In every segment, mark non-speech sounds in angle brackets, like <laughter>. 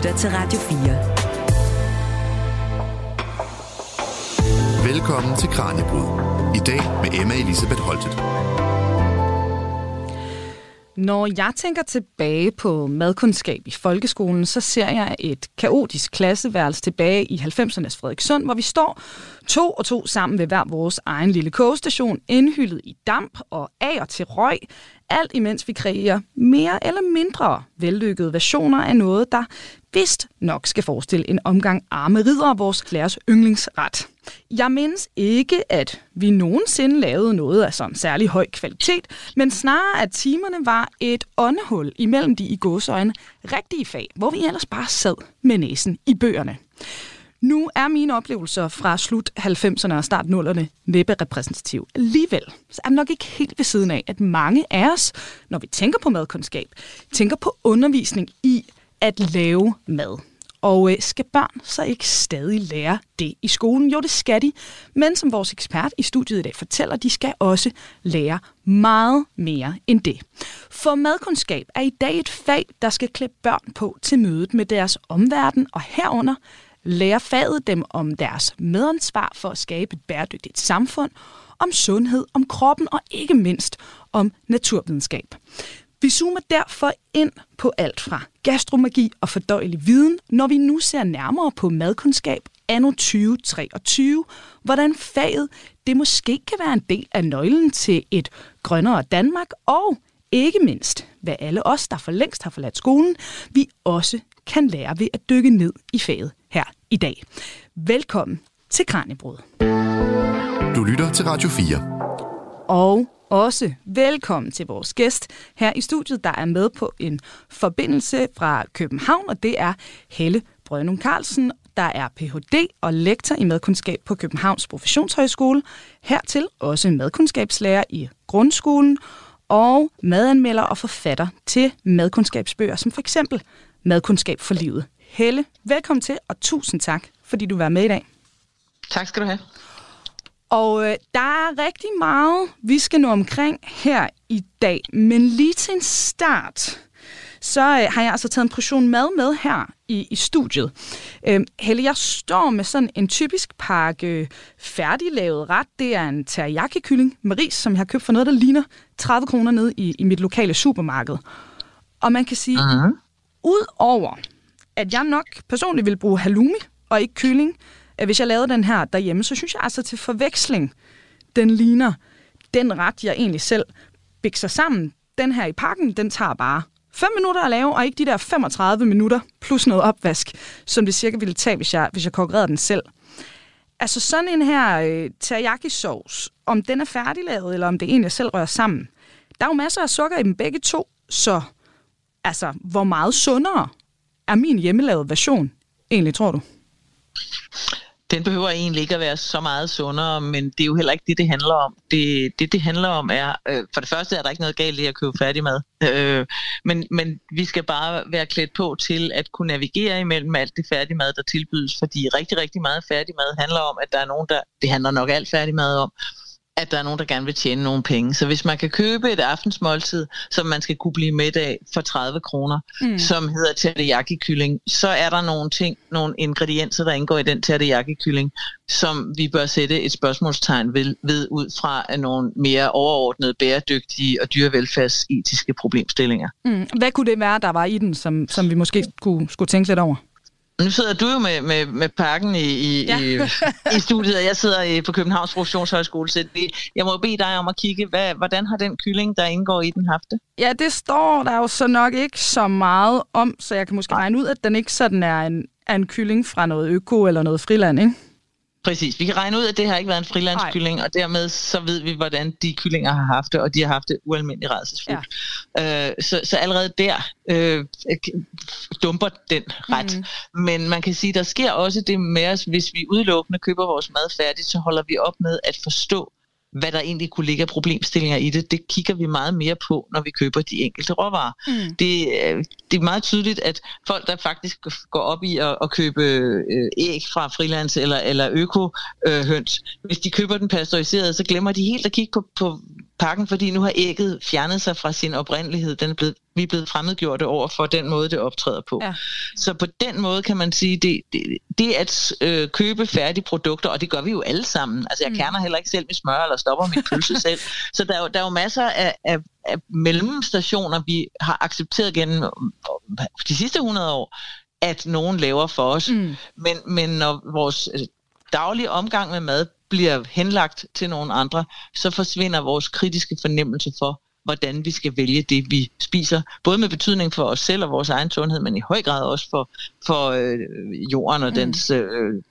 lytter til Radio 4. Velkommen til Kranjebrud. I dag med Emma Elisabeth Holtet. Når jeg tænker tilbage på madkundskab i folkeskolen, så ser jeg et kaotisk klasseværelse tilbage i 90'ernes Frederikssund, hvor vi står to og to sammen ved hver vores egen lille kogestation, indhyldet i damp og af og til røg, alt imens vi kreerer mere eller mindre vellykkede versioner af noget, der vist nok skal forestille en omgang arme ridder, vores lærers yndlingsret. Jeg mindes ikke, at vi nogensinde lavede noget af sådan særlig høj kvalitet, men snarere, at timerne var et åndehul imellem de i gåsøjne rigtige fag, hvor vi ellers bare sad med næsen i bøgerne. Nu er mine oplevelser fra slut 90'erne og start 0'erne næppe repræsentativ. Alligevel så er det nok ikke helt ved siden af, at mange af os, når vi tænker på madkundskab, tænker på undervisning i at lave mad. Og øh, skal børn så ikke stadig lære det i skolen? Jo, det skal de. Men som vores ekspert i studiet i dag fortæller, de skal også lære meget mere end det. For madkundskab er i dag et fag, der skal klæde børn på til mødet med deres omverden, og herunder lærer faget dem om deres medansvar for at skabe et bæredygtigt samfund, om sundhed, om kroppen og ikke mindst om naturvidenskab. Vi zoomer derfor ind på alt fra gastromagi og fordøjelig viden, når vi nu ser nærmere på madkundskab anno 2023, hvordan faget det måske kan være en del af nøglen til et grønnere Danmark, og ikke mindst, hvad alle os, der for længst har forladt skolen, vi også kan lære ved at dykke ned i faget her i dag. Velkommen til Kranjebrud. Du lytter til Radio 4. Og også velkommen til vores gæst her i studiet, der er med på en forbindelse fra København, og det er Helle Brønum Carlsen, der er Ph.D. og lektor i madkundskab på Københavns Professionshøjskole. Hertil også madkundskabslærer i grundskolen og madanmelder og forfatter til madkundskabsbøger, som for eksempel Madkundskab for livet. Helle, velkommen til, og tusind tak, fordi du var med i dag. Tak skal du have. Og øh, der er rigtig meget, vi skal nå omkring her i dag. Men lige til en start, så øh, har jeg altså taget en portion mad med her i, i studiet. Øh, Helle, jeg står med sådan en typisk pakke færdiglavet ret. Det er en teriyaki-kylling med ris, som jeg har købt for noget, der ligner 30 kroner ned i, i mit lokale supermarked. Og man kan sige, uh-huh. udover at jeg nok personligt vil bruge halloumi og ikke kylling, at hvis jeg lavede den her derhjemme, så synes jeg altså til forveksling, den ligner den ret, jeg egentlig selv bikser sammen. Den her i pakken, den tager bare 5 minutter at lave, og ikke de der 35 minutter plus noget opvask, som det cirka ville tage, hvis jeg, hvis jeg konkurrerede den selv. Altså sådan en her øh, teriyaki-sauce, om den er færdiglavet, eller om det egentlig selv rører sammen. Der er jo masser af sukker i dem begge to, så altså, hvor meget sundere er min hjemmelavede version egentlig, tror du? Den behøver egentlig ikke at være så meget sundere, men det er jo heller ikke det, det handler om. Det, det, det handler om er, øh, for det første er der ikke noget galt i at købe færdigmad, øh, men, men vi skal bare være klædt på til at kunne navigere imellem alt det færdigmad, der tilbydes, fordi rigtig, rigtig meget færdigmad handler om, at der er nogen, der, det handler nok alt færdigmad om, at der er nogen, der gerne vil tjene nogle penge. Så hvis man kan købe et aftensmåltid, som man skal kunne blive med af for 30 kroner, mm. som hedder teriyaki-kylling, så er der nogle ting, nogle ingredienser, der indgår i den teriyaki-kylling, som vi bør sætte et spørgsmålstegn ved, ved ud fra nogle mere overordnede, bæredygtige og dyrevelfærdsetiske problemstillinger. Mm. Hvad kunne det være, der var i den, som, som vi måske skulle, skulle tænke lidt over? Nu sidder du jo med, med, med pakken i, i, ja. i, i studiet, og jeg sidder på Københavns Professionshøjskole, så jeg må bede dig om at kigge, hvad, hvordan har den kylling, der indgår i den, haft det? Ja, det står der jo så nok ikke så meget om, så jeg kan måske regne ud, at den ikke sådan er en, er en kylling fra noget øko eller noget friland, ikke? Præcis. Vi kan regne ud, at det har ikke været en frilandskylling, og dermed så ved vi, hvordan de kyllinger har haft det, og de har haft det ualmindeligt redselsfuldt. Ja. Øh, så, så allerede der øh, dumper den ret. Mm. Men man kan sige, der sker også det med os, hvis vi udelukkende køber vores mad færdigt, så holder vi op med at forstå, hvad der egentlig kunne ligge af problemstillinger i det, det kigger vi meget mere på, når vi køber de enkelte råvarer. Mm. Det, det er meget tydeligt, at folk, der faktisk går op i at, at købe øh, æg fra frilands eller, eller øko-høns, øh, hvis de køber den pasteuriseret, så glemmer de helt at kigge på, på pakken, fordi nu har ægget fjernet sig fra sin oprindelighed. Den er blevet vi er blevet fremmedgjorte over for den måde, det optræder på. Ja. Så på den måde kan man sige, det, det, det at øh, købe færdige produkter, og det gør vi jo alle sammen. Altså jeg mm. kerner heller ikke selv mit smør, eller stopper mit pølse <laughs> selv. Så der er jo, der er jo masser af, af, af mellemstationer, vi har accepteret gennem de sidste 100 år, at nogen laver for os. Mm. Men, men når vores øh, daglige omgang med mad bliver henlagt til nogle andre, så forsvinder vores kritiske fornemmelse for, hvordan vi skal vælge det, vi spiser. Både med betydning for os selv og vores egen sundhed, men i høj grad også for, for øh, jorden og mm. dens øh,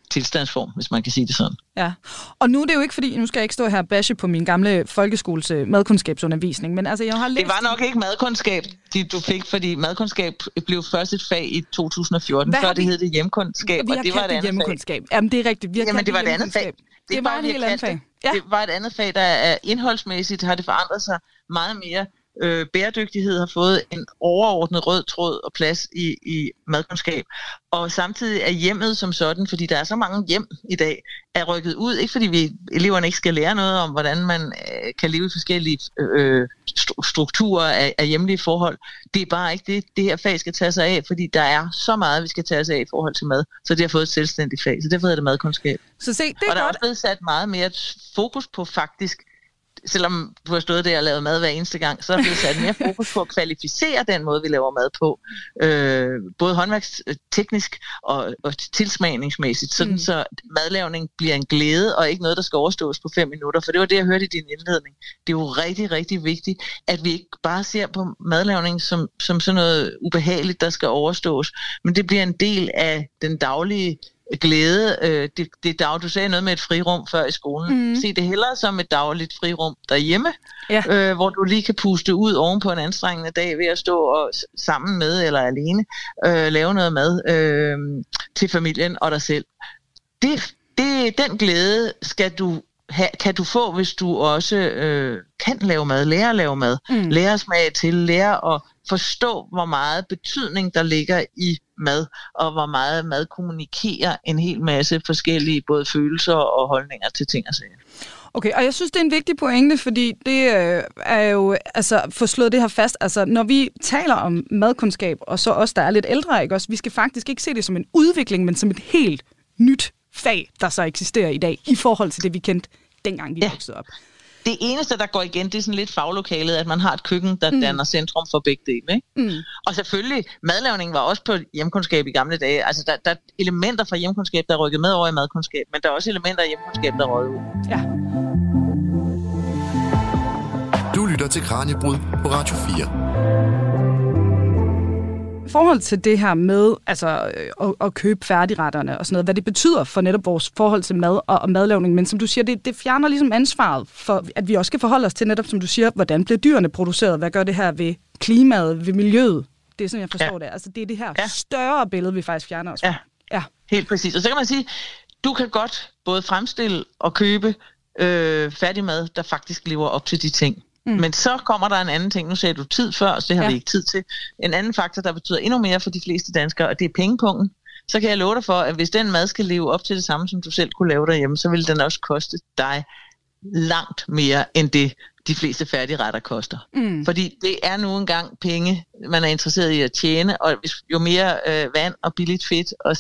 tilstandsform, hvis man kan sige det sådan. Ja, og nu er det jo ikke fordi, nu skal jeg ikke stå her og bashe på min gamle folkeskoles øh, madkundskabsundervisning, men altså jeg har læst... Det var nok ikke madkundskab, de, du fik, fordi madkundskab blev først et fag i 2014, Hvad før det hed det hjemkundskab, og det var et andet hjemkundskab. fag. Jamen det er rigtigt, vi har Jamen det var et andet fag. Det, det var et helt andet fag. Ja. Det var et andet fag, der er indholdsmæssigt har det forandret sig meget mere øh, bæredygtighed har fået en overordnet rød tråd og plads i, i madkundskab. Og samtidig er hjemmet som sådan, fordi der er så mange hjem i dag, er rykket ud. Ikke fordi vi eleverne ikke skal lære noget om, hvordan man øh, kan leve i forskellige øh, strukturer af, af hjemlige forhold. Det er bare ikke det, det her fag skal tage sig af, fordi der er så meget, vi skal tage sig af i forhold til mad. Så det har fået et selvstændigt fag, så derfor hedder det madkundskab. Så se, det er og der godt. er også blevet sat meget mere fokus på faktisk selvom du har stået der og lavet mad hver eneste gang, så er der sat mere fokus på at kvalificere den måde, vi laver mad på. Øh, både håndværksteknisk og, og tilsmagningsmæssigt, sådan mm. så madlavning bliver en glæde og ikke noget, der skal overstås på fem minutter. For det var det, jeg hørte i din indledning. Det er jo rigtig, rigtig vigtigt, at vi ikke bare ser på madlavning som, som sådan noget ubehageligt, der skal overstås, men det bliver en del af den daglige glæde. Øh, det, det dag, du sagde noget med et frirum før i skolen. Mm. Se det hellere som et dagligt frirum derhjemme, ja. øh, hvor du lige kan puste ud oven på en anstrengende dag ved at stå og sammen med eller alene øh, lave noget mad øh, til familien og dig selv. Det, det, den glæde skal du ha, kan du få, hvis du også øh, kan lave mad, lære at lave mad, mm. lære at smage til, lære at forstå, hvor meget betydning der ligger i mad, og hvor meget mad kommunikerer en hel masse forskellige både følelser og holdninger til ting og sager. Okay, og jeg synes, det er en vigtig pointe, fordi det øh, er jo, altså, få slået det her fast, altså, når vi taler om madkundskab, og så os, der er lidt ældre, ikke også, vi skal faktisk ikke se det som en udvikling, men som et helt nyt fag, der så eksisterer i dag, i forhold til det, vi kendte dengang vi ja. voksede op. Det eneste, der går igen, det er sådan lidt faglokalet, at man har et køkken, der mm. danner centrum for begge dele. Ikke? Mm. Og selvfølgelig, madlavning var også på hjemkundskab i gamle dage. Altså, der, der er elementer fra hjemkundskab, der er rykket med over i madkundskab, men der er også elementer af hjemkundskab, der er ud. Ja. Du lytter til Kranjebrud på Radio 4 forhold til det her med altså, øh, at, at købe færdigretterne og sådan noget, hvad det betyder for netop vores forhold til mad og, og madlavning, men som du siger, det, det fjerner ligesom ansvaret for, at vi også skal forholde os til netop, som du siger, hvordan bliver dyrene produceret, hvad gør det her ved klimaet, ved miljøet? Det er sådan, jeg forstår ja. det. Altså, det er det her ja. større billede, vi faktisk fjerner os fra. Ja. ja, helt præcis. Og så kan man sige, du kan godt både fremstille og købe øh, færdigmad, der faktisk lever op til de ting. Mm. Men så kommer der en anden ting. Nu sagde du tid før, så det har ja. vi ikke tid til. En anden faktor, der betyder endnu mere for de fleste danskere, og det er pengepunkten. Så kan jeg love dig for, at hvis den mad skal leve op til det samme, som du selv kunne lave derhjemme, så vil den også koste dig langt mere end det, de fleste færdigretter koster. Mm. Fordi det er nu engang penge, man er interesseret i at tjene, og jo mere øh, vand og billigt fedt og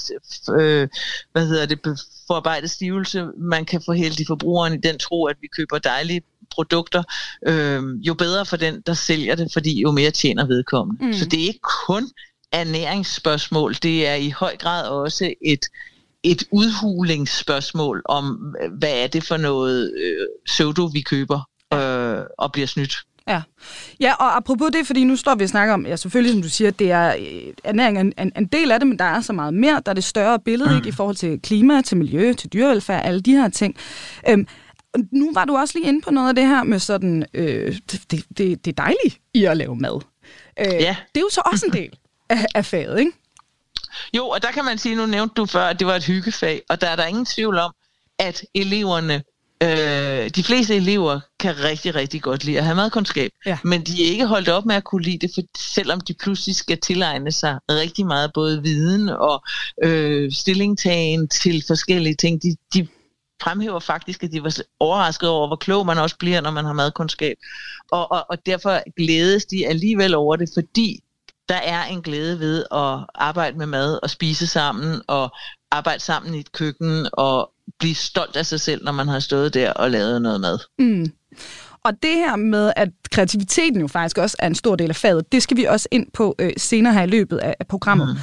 øh, hvad hedder det, forarbejdet stivelse, man kan få helt i forbrugeren i den tro, at vi køber dejlige produkter, øh, jo bedre for den, der sælger det, fordi jo mere tjener vedkommende. Mm. Så det er ikke kun ernæringsspørgsmål, det er i høj grad også et et udhulingsspørgsmål om, hvad er det for noget øh, pseudo, vi køber øh, og bliver snydt. Ja. ja, og apropos det, fordi nu står vi og snakker om, ja selvfølgelig som du siger, det er øh, ernæring en, en, en del af det, men der er så meget mere, der er det større billede mm. ikke, i forhold til klima, til miljø, til dyrevelfærd, alle de her ting. Øhm, nu var du også lige inde på noget af det her med sådan, øh, det, det, det er dejligt i at lave mad. Øh, ja. Det er jo så også en del af, af faget, ikke? Jo, og der kan man sige, nu nævnte du før, at det var et hyggefag, og der er der ingen tvivl om, at eleverne, øh, de fleste elever kan rigtig, rigtig godt lide at have madkundskab, ja. men de er ikke holdt op med at kunne lide det, for selvom de pludselig skal tilegne sig rigtig meget både viden og øh, stillingtagen til forskellige ting, de, de fremhæver faktisk, at de var overrasket over, hvor klog man også bliver, når man har madkundskab. Og, og, og derfor glædes de alligevel over det, fordi der er en glæde ved at arbejde med mad og spise sammen og arbejde sammen i et køkken og blive stolt af sig selv, når man har stået der og lavet noget mad. Mm. Og det her med, at kreativiteten jo faktisk også er en stor del af faget, det skal vi også ind på øh, senere her i løbet af, af programmet. Mm.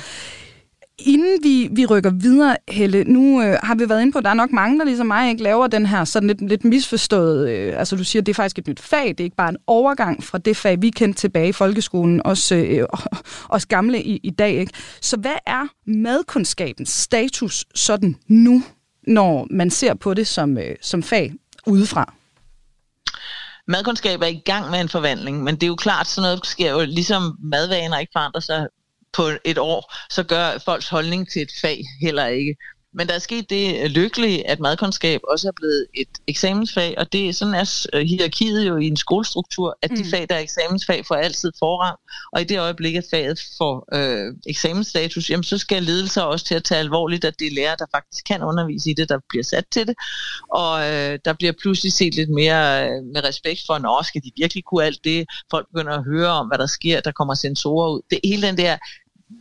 Inden vi, vi rykker videre, Helle, nu øh, har vi været inde på, at der er nok mange, der ligesom mig ikke laver den her sådan lidt, lidt misforstået, øh, altså du siger, at det er faktisk et nyt fag, det er ikke bare en overgang fra det fag, vi kendte tilbage i folkeskolen, også, øh, <laughs> også gamle i, i dag. Ikke? Så hvad er madkundskabens status sådan nu, når man ser på det som, øh, som fag udefra? Madkundskab er i gang med en forvandling, men det er jo klart, sådan noget sker jo, ligesom madvaner ikke forandrer sig på et år, så gør folks holdning til et fag heller ikke. Men der er sket det lykkelige, at madkundskab også er blevet et eksamensfag, og det sådan er øh, hierarkiet jo i en skolestruktur, at de mm. fag, der er eksamensfag, får altid forrang, og i det øjeblik, at faget får øh, eksamensstatus, jamen så skal ledelser også til at tage alvorligt, at det er lærer, der faktisk kan undervise i det, der bliver sat til det, og øh, der bliver pludselig set lidt mere øh, med respekt for, når skal de virkelig kunne alt det, folk begynder at høre om, hvad der sker, der kommer sensorer ud. Det hele den der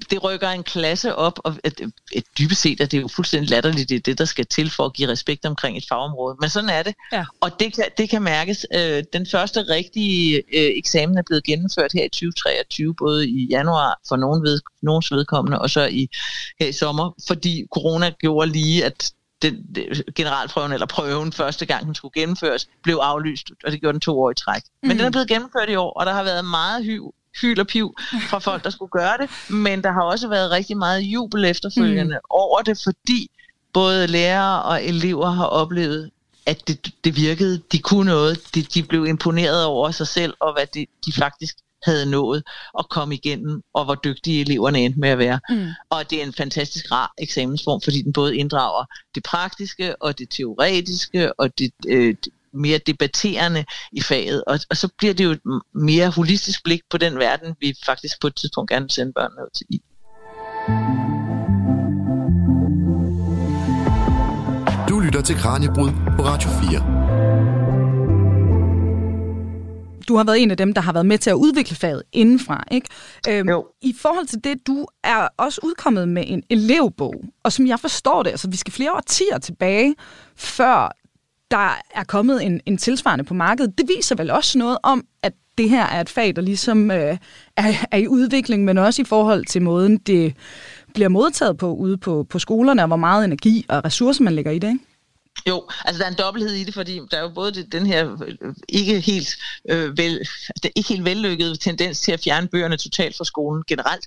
det rykker en klasse op, og et, et, dybest set er det jo fuldstændig latterligt, det er det, der skal til for at give respekt omkring et fagområde. Men sådan er det, ja. og det kan, det kan mærkes. Øh, den første rigtige øh, eksamen er blevet gennemført her i 2023, både i januar for nogen ved, nogens vedkommende, og så i, her i sommer, fordi corona gjorde lige, at den, generalprøven eller prøven første gang den skulle gennemføres, blev aflyst, og det gjorde den to år i træk. Men mm. den er blevet gennemført i år, og der har været meget hyv hyl og piv fra folk, der skulle gøre det, men der har også været rigtig meget jubel efterfølgende mm. over det, fordi både lærere og elever har oplevet, at det, det virkede, de kunne noget, de, de blev imponeret over sig selv, og hvad de, de faktisk havde nået at komme igennem, og hvor dygtige eleverne endte med at være. Mm. Og det er en fantastisk rar eksamensform, fordi den både inddrager det praktiske og det teoretiske og det, øh, mere debatterende i faget, og, og så bliver det jo et mere holistisk blik på den verden, vi faktisk på et tidspunkt gerne vil sende børnene ud til i. Du lytter til Kranjebrud på Radio 4 du har været en af dem, der har været med til at udvikle faget indenfra. Ikke? Øhm, jo. I forhold til det, du er også udkommet med en elevbog, og som jeg forstår det, altså vi skal flere årtier tilbage, før der er kommet en, en tilsvarende på markedet, det viser vel også noget om, at det her er et fag, der ligesom øh, er, er i udvikling, men også i forhold til måden, det bliver modtaget på ude på, på skolerne, og hvor meget energi og ressourcer man lægger i det, ikke? Jo, altså der er en dobbelthed i det, fordi der er jo både den her øh, ikke helt, øh, vel, ikke helt vellykkede tendens til at fjerne bøgerne totalt fra skolen generelt.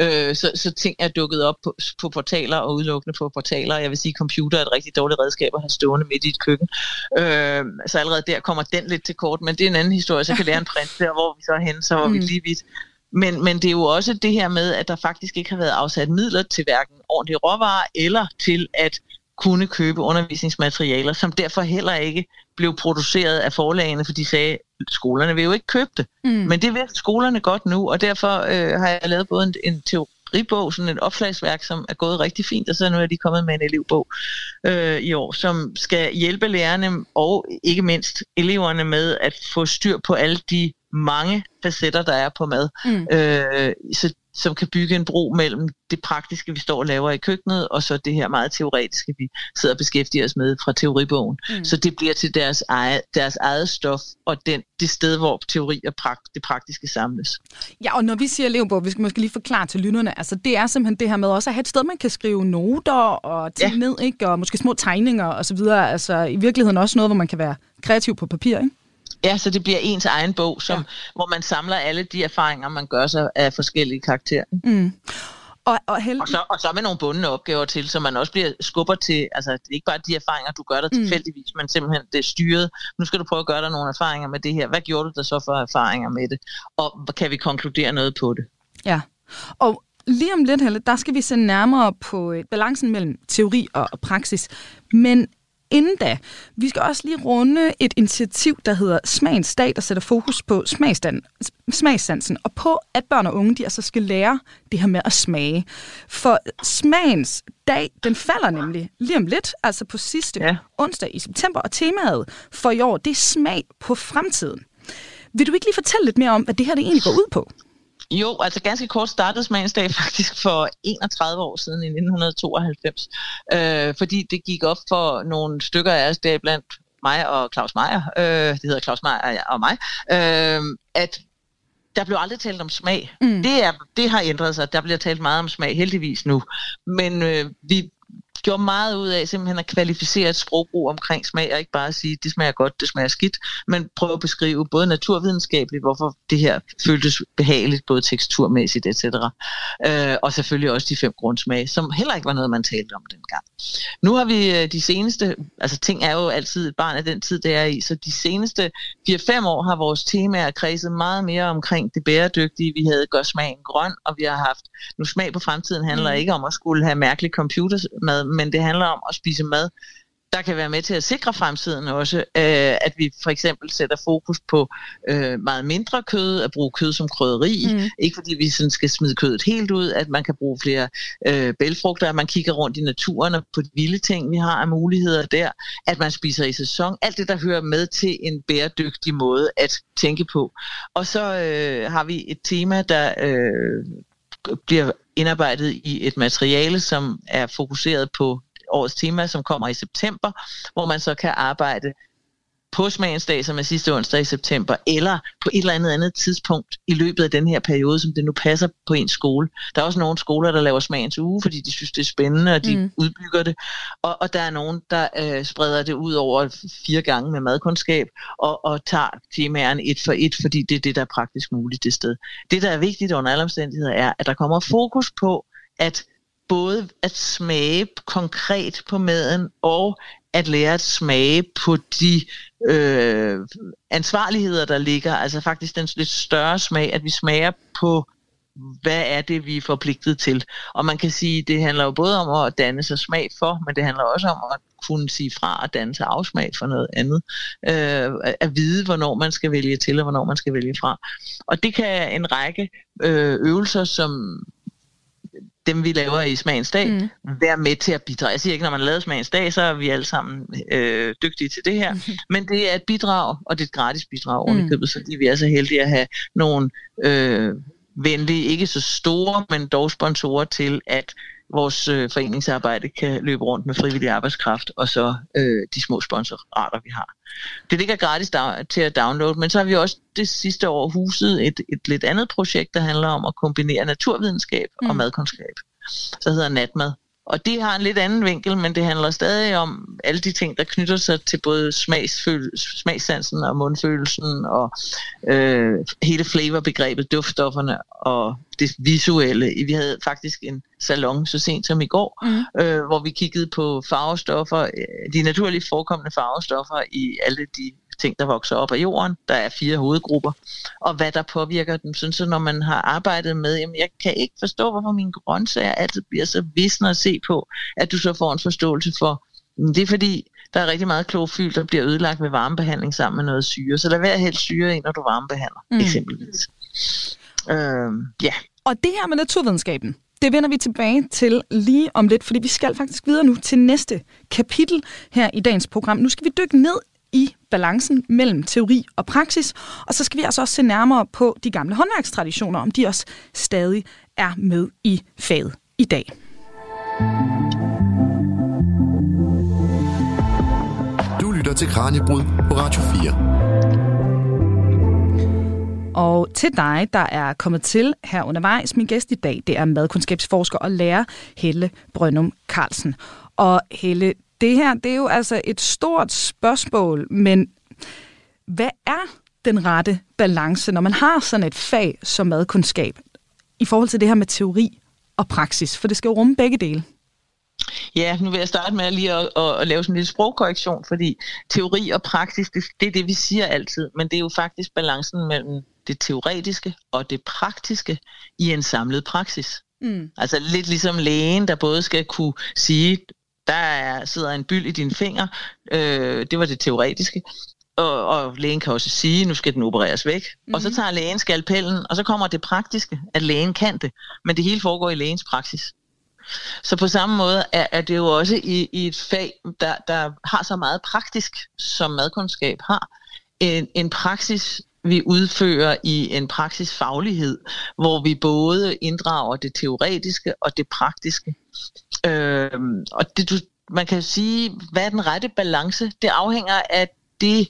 Øh, så, så ting er dukket op på, på portaler og udelukkende på portaler. Jeg vil sige, at computer er et rigtig dårligt redskab at have stående midt i et køkken. Øh, så allerede der kommer den lidt til kort, men det er en anden historie. Så kan lære en print der, hvor vi så er henne, så var mm. vi lige vidt. Men, men det er jo også det her med, at der faktisk ikke har været afsat midler til hverken ordentlige råvarer eller til at kunne købe undervisningsmaterialer, som derfor heller ikke blev produceret af forlagene, for de sagde, skolerne vil jo ikke købe det. Mm. Men det vil skolerne godt nu, og derfor øh, har jeg lavet både en, en teoribog, sådan et opslagsværk, som er gået rigtig fint, og så nu er de kommet med en elevbog øh, i år, som skal hjælpe lærerne og ikke mindst eleverne med at få styr på alle de mange facetter, der er på mad. Mm. Øh, så som kan bygge en bro mellem det praktiske, vi står og laver i køkkenet, og så det her meget teoretiske, vi sidder og beskæftiger os med fra teoribogen. Mm. Så det bliver til deres eget, deres eget stof, og den, det sted, hvor teori og prakt, det praktiske samles. Ja, og når vi siger elevbog, vi skal måske lige forklare til lytterne, altså det er simpelthen det her med også at have et sted, man kan skrive noter og ting ja. ned, ikke? og måske små tegninger og så videre. Altså i virkeligheden også noget, hvor man kan være kreativ på papir, ikke? Ja, så det bliver ens egen bog, som, ja. hvor man samler alle de erfaringer, man gør sig af forskellige karakterer. Mm. Og, og, held... og, så, og så med nogle bundne opgaver til, så man også bliver skubber til, altså det er ikke bare de erfaringer, du gør dig mm. tilfældigvis, men simpelthen det er styret. Nu skal du prøve at gøre dig nogle erfaringer med det her. Hvad gjorde du der så for erfaringer med det? Og kan vi konkludere noget på det? Ja, og lige om lidt, Helle, der skal vi se nærmere på øh, balancen mellem teori og praksis. Men inden da, vi skal også lige runde et initiativ, der hedder Smagens Dag, der sætter fokus på smagssansen, og på, at børn og unge de altså skal lære det her med at smage. For smagens dag, den falder nemlig lige om lidt, altså på sidste ja. onsdag i september, og temaet for i år, det er smag på fremtiden. Vil du ikke lige fortælle lidt mere om, hvad det her det egentlig går ud på? Jo, altså ganske kort startede Smagsdag <laughs> faktisk for 31 år siden i 1992, øh, fordi det gik op for nogle stykker af os, der blandt mig og Claus Meier, øh, det hedder Claus Meier og mig, øh, at der blev aldrig talt om smag. Mm. Det, er, det har ændret sig. Der bliver talt meget om smag, heldigvis nu. Men øh, vi gjorde meget ud af simpelthen at kvalificere et sprogbrug omkring smag, og ikke bare at sige, det smager godt, det smager skidt, men prøve at beskrive både naturvidenskabeligt, hvorfor det her føltes behageligt, både teksturmæssigt etc. Øh, og selvfølgelig også de fem grundsmage, som heller ikke var noget, man talte om dengang. Nu har vi øh, de seneste, altså ting er jo altid et barn af den tid, det er i, så de seneste 4-5 år har vores temaer kredset meget mere omkring det bæredygtige. Vi havde gør smagen grøn, og vi har haft, nu smag på fremtiden handler mm. ikke om at skulle have mærkelig computermad, men det handler om at spise mad, der kan være med til at sikre fremtiden også, øh, at vi for eksempel sætter fokus på øh, meget mindre kød, at bruge kød som krydderi, mm. ikke fordi vi sådan skal smide kødet helt ud, at man kan bruge flere øh, bælfrugter, at man kigger rundt i naturen og på de vilde ting, vi har af muligheder der, at man spiser i sæson, alt det, der hører med til en bæredygtig måde at tænke på. Og så øh, har vi et tema, der øh, bliver indarbejdet i et materiale, som er fokuseret på årets tema, som kommer i september, hvor man så kan arbejde på smagens dag, som er sidste onsdag i september, eller på et eller andet andet tidspunkt i løbet af den her periode, som det nu passer på en skole. Der er også nogle skoler, der laver smagens uge, fordi de synes, det er spændende, og de mm. udbygger det. Og, og der er nogen, der øh, spreder det ud over fire gange med madkundskab, og, og tager temaerne et for et, fordi det er det, der er praktisk muligt det sted. Det, der er vigtigt under alle omstændigheder, er, at der kommer fokus på, at både at smage konkret på maden og at lære at smage på de øh, ansvarligheder, der ligger. Altså faktisk den lidt større smag, at vi smager på, hvad er det, vi er forpligtet til. Og man kan sige, det handler jo både om at danne sig smag for, men det handler også om at kunne sige fra og danne sig afsmag for noget andet. Øh, at vide, hvornår man skal vælge til, og hvornår man skal vælge fra. Og det kan en række øh, øvelser, som dem vi laver i Smagens Dag, mm. være med til at bidrage. Jeg siger ikke, når man laver Smagens Dag, så er vi alle sammen øh, dygtige til det her, mm. <laughs> men det er et bidrag, og det er et gratis bidrag mm. købet, så vi er så heldige at have nogle øh, venlige, ikke så store, men dog sponsorer til, at vores øh, foreningsarbejde kan løbe rundt med frivillig arbejdskraft, og så øh, de små sponsorater, vi har. Det ligger gratis da- til at downloade, men så har vi også det sidste år huset et, et lidt andet projekt, der handler om at kombinere naturvidenskab mm. og madkundskab. Så hedder Natmad. Og det har en lidt anden vinkel, men det handler stadig om alle de ting, der knytter sig til både smagssansen og mundfølelsen og øh, hele flavorbegrebet, duftstofferne og det visuelle. Vi havde faktisk en salon så sent som i går, mm. øh, hvor vi kiggede på farvestoffer, øh, de naturligt forekommende farvestoffer i alle de ting, der vokser op af jorden. Der er fire hovedgrupper. Og hvad der påvirker dem. Sådan, så når man har arbejdet med, jamen jeg kan ikke forstå, hvorfor mine grøntsager altid bliver så visne at se på, at du så får en forståelse for, det er fordi, der er rigtig meget klorofyl, der bliver ødelagt ved varmebehandling sammen med noget syre. Så lad være helt syre ind, når du varmebehandler, mm. eksempelvis. Øh, ja. Og det her med naturvidenskaben, det vender vi tilbage til lige om lidt, fordi vi skal faktisk videre nu til næste kapitel her i dagens program. Nu skal vi dykke ned balancen mellem teori og praksis, og så skal vi altså også se nærmere på de gamle håndværkstraditioner, om de også stadig er med i faget i dag. Du lytter til Kranjebrud på Radio 4. Og til dig, der er kommet til her undervejs, min gæst i dag, det er madkundskabsforsker og lærer Helle Brønum Carlsen. Og Helle, det her, det er jo altså et stort spørgsmål, men hvad er den rette balance, når man har sådan et fag som madkundskab, i forhold til det her med teori og praksis? For det skal jo rumme begge dele. Ja, nu vil jeg starte med lige at, at, at lave sådan en lille sprogkorrektion, fordi teori og praksis, det, det er det, vi siger altid, men det er jo faktisk balancen mellem det teoretiske og det praktiske i en samlet praksis. Mm. Altså lidt ligesom lægen, der både skal kunne sige, der er, sidder en byld i dine fingre. Øh, det var det teoretiske. Og, og lægen kan også sige, nu skal den opereres væk. Mm-hmm. Og så tager lægen skalpellen, og så kommer det praktiske, at lægen kan det. Men det hele foregår i lægens praksis. Så på samme måde er, er det jo også i, i et fag, der, der har så meget praktisk, som madkundskab har. En, en praksis, vi udfører i en praksisfaglighed, hvor vi både inddrager det teoretiske og det praktiske. Øh, og det, du, man kan sige, hvad er den rette balance? Det afhænger af det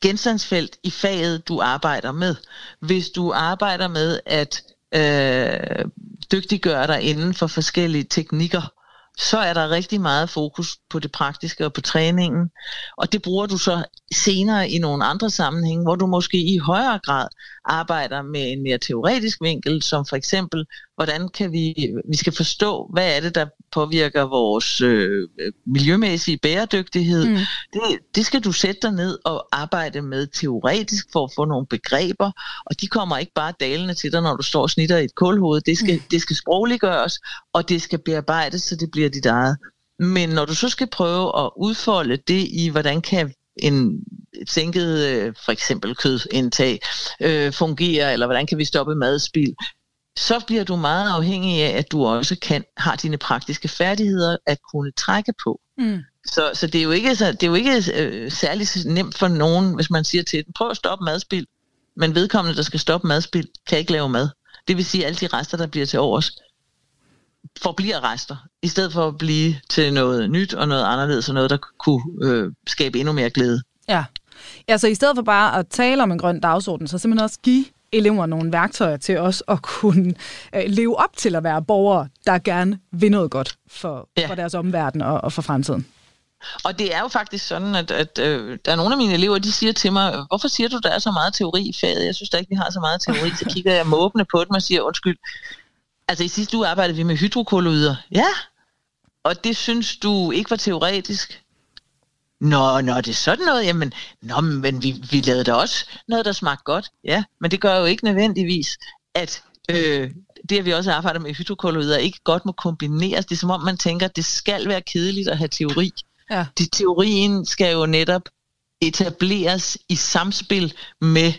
genstandsfelt i faget, du arbejder med. Hvis du arbejder med at øh, dygtiggøre dig inden for forskellige teknikker, så er der rigtig meget fokus på det praktiske og på træningen. Og det bruger du så senere i nogle andre sammenhænge, hvor du måske i højere grad arbejder med en mere teoretisk vinkel, som for eksempel, hvordan kan vi, vi skal forstå, hvad er det, der påvirker vores øh, miljømæssige bæredygtighed. Mm. Det, det skal du sætte dig ned og arbejde med teoretisk for at få nogle begreber, og de kommer ikke bare dalende til dig, når du står og snitter i et kulhoved. Det skal, mm. det skal sprogliggøres, og det skal bearbejdes, så det bliver dit eget. Men når du så skal prøve at udfolde det i, hvordan kan en sænket øh, for eksempel kødindtag øh, fungerer, eller hvordan kan vi stoppe madspil, så bliver du meget afhængig af, at du også kan har dine praktiske færdigheder at kunne trække på. Mm. Så, så det er jo ikke, så, det er jo ikke øh, særlig nemt for nogen, hvis man siger til den, prøv at stoppe madspil, men vedkommende, der skal stoppe madspil, kan ikke lave mad. Det vil sige, at alle de rester, der bliver til overs, forbliver rester, i stedet for at blive til noget nyt og noget anderledes, og noget, der kunne øh, skabe endnu mere glæde. Ja. ja, så i stedet for bare at tale om en grøn dagsorden, så simpelthen også give elever nogle værktøjer til os at kunne øh, leve op til at være borgere, der gerne vil noget godt for, ja. for deres omverden og, og for fremtiden. Og det er jo faktisk sådan, at, at øh, der er nogle af mine elever, de siger til mig, hvorfor siger du, der er så meget teori i faget? Jeg synes da ikke, vi har så meget teori. Så kigger jeg måbende på dem og siger, undskyld, altså i sidste uge arbejdede vi med hydrokolloider. Ja, og det synes du ikke var teoretisk? Nå, nå, det er sådan noget, jamen, nå, men vi, vi lavede da også noget, der smagte godt. Ja, men det gør jo ikke nødvendigvis, at øh, det, at vi også arbejder med hydrokolloider, ikke godt må kombineres. Det er som om, man tænker, at det skal være kedeligt at have teori. Ja. De, teorien skal jo netop etableres i samspil med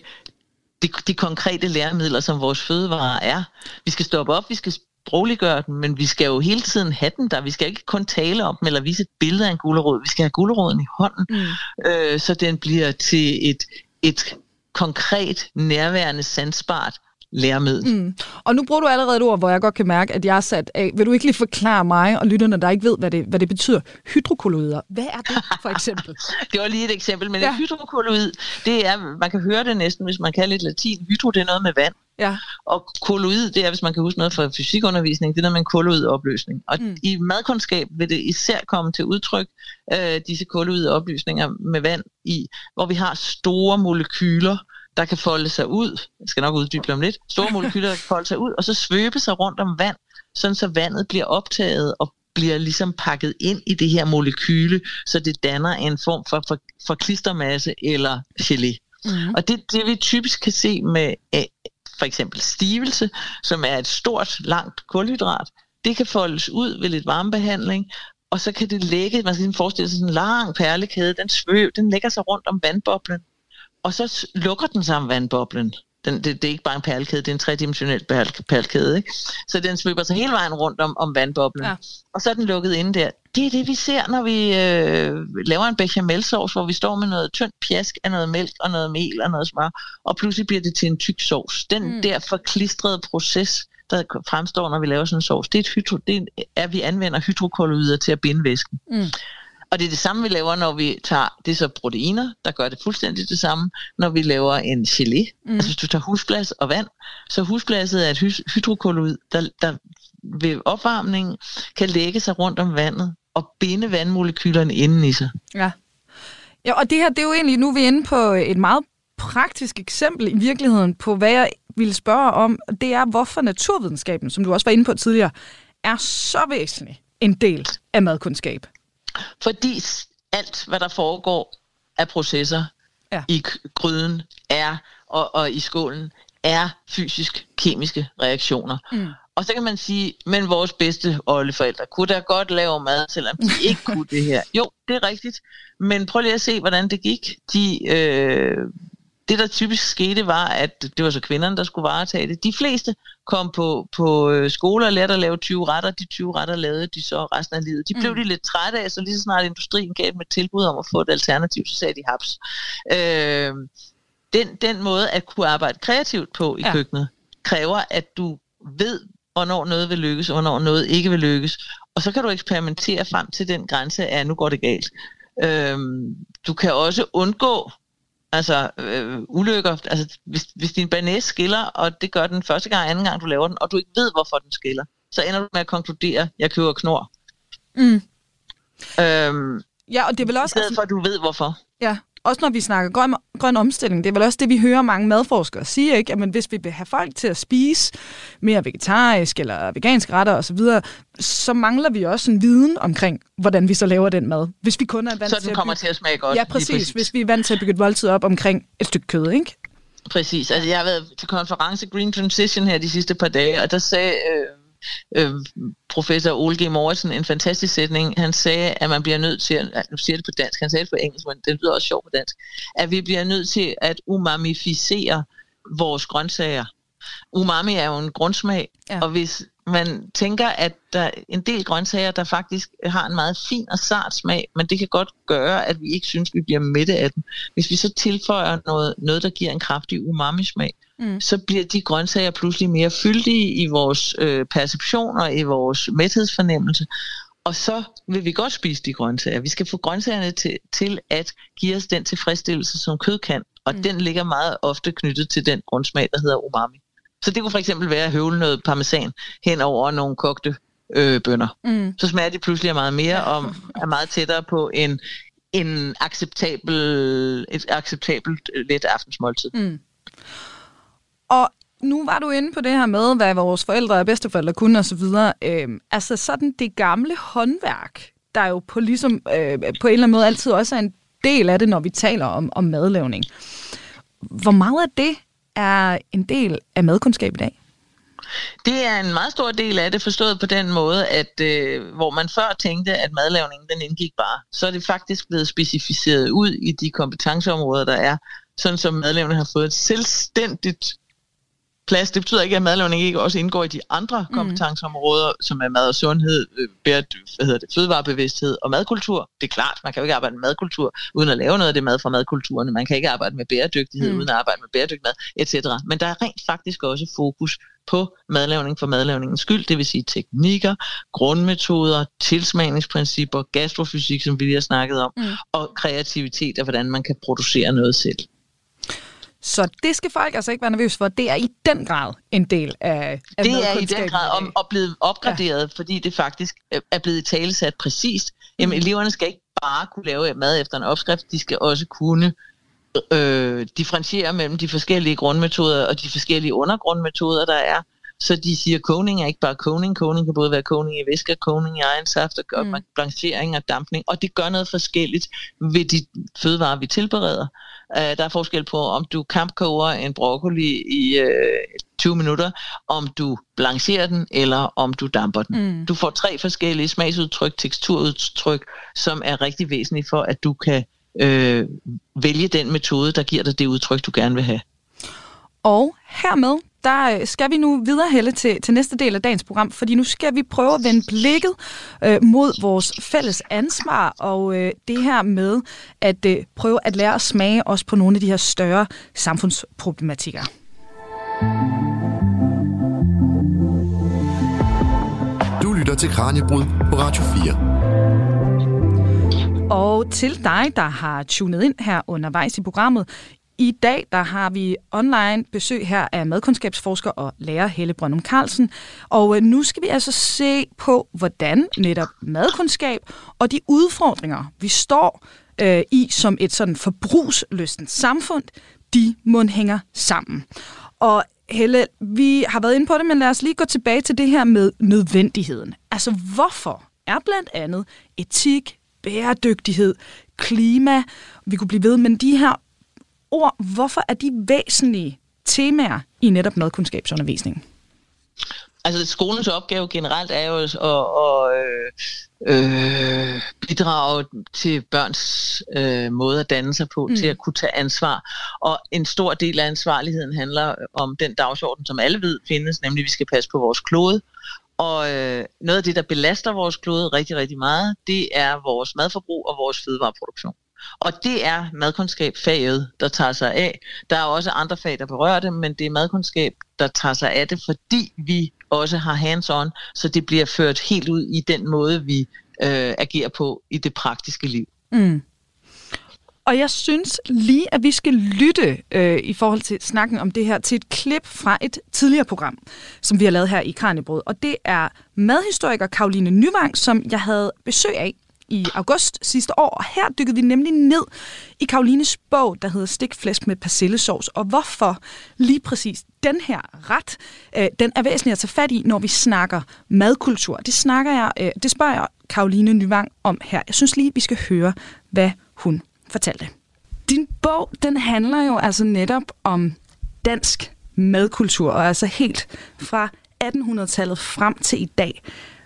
de, de konkrete læremidler, som vores fødevarer er. Vi skal stoppe op, vi skal sprogliggøre den, men vi skal jo hele tiden have den der. Vi skal ikke kun tale om den eller vise et billede af en gulerod. Vi skal have guleroden i hånden, mm. øh, så den bliver til et, et konkret, nærværende, sansbart læremiddel. Mm. Og nu bruger du allerede et ord, hvor jeg godt kan mærke, at jeg er sat af. Vil du ikke lige forklare mig og lytterne, der ikke ved, hvad det, hvad det betyder? Hydrokolloider. Hvad er det for eksempel? <laughs> det var lige et eksempel, men ja. et hydrokolloid, det er, man kan høre det næsten, hvis man kan lidt latin. Hydro, det er noget med vand. Ja. Og kolloid, det er, hvis man kan huske noget fra fysikundervisning, det er noget med en kolloidopløsning. Og mm. i madkundskab vil det især komme til udtryk, øh, disse kolloidopløsninger med vand i, hvor vi har store molekyler, der kan folde sig ud, jeg skal nok uddybe om lidt, store molekyler, der kan folde sig ud, og så svøbe sig rundt om vand, sådan så vandet bliver optaget og bliver ligesom pakket ind i det her molekyle, så det danner en form for, for, for klistermasse eller gelé. Mm. Og det, det vi typisk kan se med for eksempel stivelse, som er et stort, langt kulhydrat, det kan foldes ud ved lidt varmebehandling, og så kan det lægge, man skal forestille sig sådan en lang perlekæde, den svøb, den lægger sig rundt om vandboblen, og så lukker den sig om vandboblen. Den, det, det er ikke bare en perlekæde, det er en tredimensionel perlekæde. Ikke? Så den svøber sig hele vejen rundt om, om vandboblen. Ja. Og så er den lukket inde der. Det er det, vi ser, når vi øh, laver en bechamelsauce, hvor vi står med noget tyndt pjask af noget mælk og noget mel og noget smør, og pludselig bliver det til en tyk sovs. Den mm. der forklistrede proces, der fremstår, når vi laver sådan en sovs, det er, et hydro, det er at vi anvender hydrokolloider til at binde væsken. Mm. Og det er det samme, vi laver, når vi tager, det er så proteiner, der gør det fuldstændig det samme, når vi laver en gelé. Mm. Altså hvis du tager husglas og vand, så husglasset er et hy- hydrokolloid, der, der ved opvarmning kan lægge sig rundt om vandet og binde vandmolekylerne inden i sig. Ja. Ja, og det her, det er jo egentlig, nu er vi inde på et meget praktisk eksempel i virkeligheden på, hvad jeg ville spørge om. Det er, hvorfor naturvidenskaben, som du også var inde på tidligere, er så væsentlig en del af madkundskab. Fordi alt, hvad der foregår af processer ja. i gryden er og, og i skålen, er fysisk-kemiske reaktioner. Mm. Og så kan man sige, men vores bedste oldeforældre kunne da godt lave mad, selvom de <laughs> ikke kunne det her. Jo, det er rigtigt. Men prøv lige at se, hvordan det gik. De, øh, det, der typisk skete, var, at det var så kvinderne, der skulle varetage det. De fleste kom på, på øh, skole og lærte at lave 20 retter. De 20 retter lavede de så resten af livet. De blev mm. de lidt trætte af, så lige så snart industrien gav dem et tilbud om at få et alternativ, så sagde de haps. Øh, den, den måde at kunne arbejde kreativt på i ja. køkkenet, kræver, at du ved, hvornår noget vil lykkes, og hvornår noget ikke vil lykkes. Og så kan du eksperimentere frem til den grænse af, at nu går det galt. Øhm, du kan også undgå altså øh, ulykker. Altså, hvis, hvis din banæs skiller, og det gør den første gang, anden gang du laver den, og du ikke ved, hvorfor den skiller, så ender du med at konkludere, jeg køber knor. Mm. Øhm, ja, og det er vel også... I stedet altså, for, at du ved, hvorfor. Ja, også når vi snakker grøn, grøn omstilling, det er vel også det, vi hører mange madforskere sige, ikke? At hvis vi vil have folk til at spise mere vegetarisk eller vegansk retter osv., så, så mangler vi også en viden omkring, hvordan vi så laver den mad. Hvis vi kun er vant så den til kommer at bygge... til at smage godt. Ja, præcis. præcis. Hvis vi er vant til at bygge et måltid op omkring et stykke kød, ikke? Præcis. Altså, jeg har været til konference Green Transition her de sidste par dage, og der sagde øh, øh, professor Ole G. Morrison en fantastisk sætning. Han sagde, at man bliver nødt til, at, nu siger det på dansk, han sagde det på engelsk, men det lyder også sjovt på dansk, at vi bliver nødt til at umamificere vores grøntsager. Umami er jo en grundsmag, ja. og hvis man tænker, at der er en del grøntsager, der faktisk har en meget fin og sart smag, men det kan godt gøre, at vi ikke synes, vi bliver mætte af den. Hvis vi så tilføjer noget, noget der giver en kraftig umami-smag, mm. så bliver de grøntsager pludselig mere fyldige i vores øh, perception og i vores mæthedsfornemmelse. Og så vil vi godt spise de grøntsager. Vi skal få grøntsagerne til, til at give os den tilfredsstillelse, som kød kan. Og mm. den ligger meget ofte knyttet til den grundsmag, der hedder umami. Så det kunne for eksempel være at høvle noget parmesan hen over nogle kogte øh, bønner. Mm. Så smager de pludselig meget mere og er meget tættere på en, en acceptabel, et acceptabelt øh, let aftensmåltid. Mm. Og nu var du inde på det her med, hvad vores forældre og bedsteforældre kunne osv. Øhm, altså sådan det gamle håndværk, der jo på, ligesom, øh, på en eller anden måde altid også er en del af det, når vi taler om, om madlavning. Hvor meget af det er en del af madkundskab i dag? Det er en meget stor del af det, forstået på den måde, at øh, hvor man før tænkte, at madlavningen den indgik bare, så er det faktisk blevet specificeret ud i de kompetenceområder, der er, sådan som madlavningen har fået et selvstændigt plads. Det betyder ikke, at madlavning ikke også indgår i de andre mm. kompetenceområder, som er mad og sundhed, øh, hvad hedder det, fødevarebevidsthed og madkultur. Det er klart, man kan jo ikke arbejde med madkultur uden at lave noget af det mad fra madkulturen. Man kan ikke arbejde med bæredygtighed mm. uden at arbejde med bæredygtig mad, etc. Men der er rent faktisk også fokus på madlavning for madlavningens skyld, det vil sige teknikker, grundmetoder, tilsmagningsprincipper, gastrofysik, som vi lige har snakket om, mm. og kreativitet og hvordan man kan producere noget selv. Så det skal folk altså ikke være nervøse for. Det er i den grad en del af, af Det er i den grad om, og blevet opgraderet, ja. fordi det faktisk er blevet talesat præcist. Jamen, mm. eleverne skal ikke bare kunne lave mad efter en opskrift, de skal også kunne øh, differentiere mellem de forskellige grundmetoder og de forskellige undergrundmetoder, der er. Så de siger, at kogning er ikke bare kogning. Kogning kan både være kogning i væske, kogning i egen saft og mm. blanchering og dampning. Og det gør noget forskelligt ved de fødevarer, vi tilbereder. Uh, der er forskel på, om du kampkoger en broccoli i øh, 20 minutter, om du blancherer den, eller om du damper den. Mm. Du får tre forskellige smagsudtryk, teksturudtryk, som er rigtig væsentlige for, at du kan uh, vælge den metode, der giver dig det udtryk, du gerne vil have. Og hermed, der øh, skal vi nu videre helle til, til næste del af dagens program, fordi nu skal vi prøve at vende blikket øh, mod vores fælles ansvar, og øh, det her med at øh, prøve at lære at smage også på nogle af de her større samfundsproblematikker. Du lytter til Kranjebrud på Radio 4. Og til dig, der har tunet ind her undervejs i programmet, i dag der har vi online besøg her af madkundskabsforsker og lærer Helle Brøndum Carlsen. Og øh, nu skal vi altså se på, hvordan netop madkundskab og de udfordringer, vi står øh, i som et sådan forbrugsløstent samfund, de må hænger sammen. Og Helle, vi har været inde på det, men lad os lige gå tilbage til det her med nødvendigheden. Altså, hvorfor er blandt andet etik, bæredygtighed, klima, vi kunne blive ved, men de her ord, hvorfor er de væsentlige temaer i netop madkundskabsundervisningen? altså skolens opgave generelt er jo at, at, at øh, bidrage til børns øh, måde at danne sig på, mm. til at kunne tage ansvar. Og en stor del af ansvarligheden handler om den dagsorden, som alle ved findes, nemlig at vi skal passe på vores klode. Og øh, noget af det, der belaster vores klode rigtig, rigtig meget, det er vores madforbrug og vores fødevareproduktion. Og det er madkundskab faget, der tager sig af. Der er også andre fag, der berører det, men det er madkundskab, der tager sig af det, fordi vi også har hands-on, så det bliver ført helt ud i den måde, vi øh, agerer på i det praktiske liv. Mm. Og jeg synes lige, at vi skal lytte øh, i forhold til snakken om det her til et klip fra et tidligere program, som vi har lavet her i Kranjebrød. Og det er madhistoriker Karoline Nyvang, som jeg havde besøg af i august sidste år, og her dykkede vi nemlig ned i Karolines bog, der hedder Stikflæsk med persillesovs, og hvorfor lige præcis den her ret, øh, den er væsentlig at tage fat i, når vi snakker madkultur. Det, snakker jeg, øh, det spørger jeg Karoline Nyvang om her. Jeg synes lige, vi skal høre, hvad hun fortalte. Din bog, den handler jo altså netop om dansk madkultur, og altså helt fra 1800-tallet frem til i dag.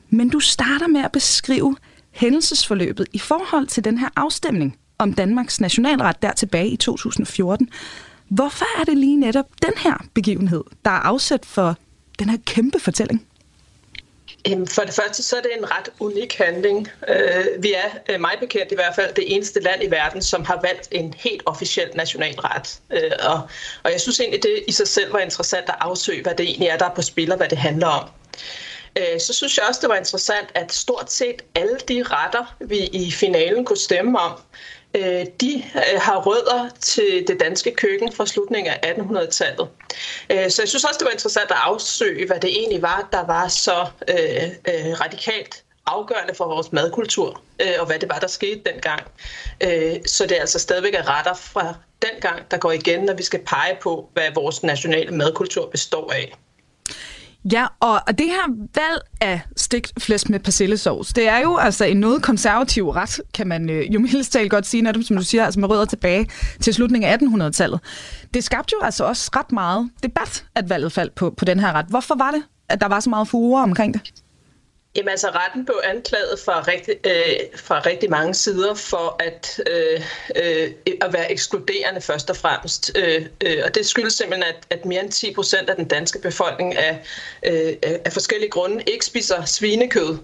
Men du starter med at beskrive hændelsesforløbet i forhold til den her afstemning om Danmarks nationalret der tilbage i 2014. Hvorfor er det lige netop den her begivenhed, der er afsat for den her kæmpe fortælling? For det første så er det en ret unik handling. Øh, vi er, øh, mig bekendt i hvert fald, det eneste land i verden, som har valgt en helt officiel nationalret. Øh, og, og jeg synes egentlig, det i sig selv var interessant at afsøge, hvad det egentlig er, der er på spil, og hvad det handler om. Øh, så synes jeg også, det var interessant, at stort set alle de retter, vi i finalen kunne stemme om, øh, de øh, har rødder til det danske køkken fra slutningen af 1800-tallet. Så jeg synes også, det var interessant at afsøge, hvad det egentlig var, der var så radikalt afgørende for vores madkultur, og hvad det var, der skete dengang. Så det er altså stadigvæk er retter fra dengang, der går igen, når vi skal pege på, hvad vores nationale madkultur består af. Ja, og det her valg af stegt flæsk med persillesovs, det er jo altså en noget konservativ ret, kan man øh, jo mildest talt godt sige, netop som du siger, altså med rødder tilbage til slutningen af 1800-tallet. Det skabte jo altså også ret meget debat, at valget faldt på, på den her ret. Hvorfor var det, at der var så meget furore omkring det? Jamen altså, retten blev anklaget fra rigtig, øh, fra rigtig mange sider for at, øh, øh, at være ekskluderende først og fremmest. Øh, øh, og det skyldes simpelthen, at, at mere end 10 procent af den danske befolkning af, øh, af forskellige grunde ikke spiser svinekød.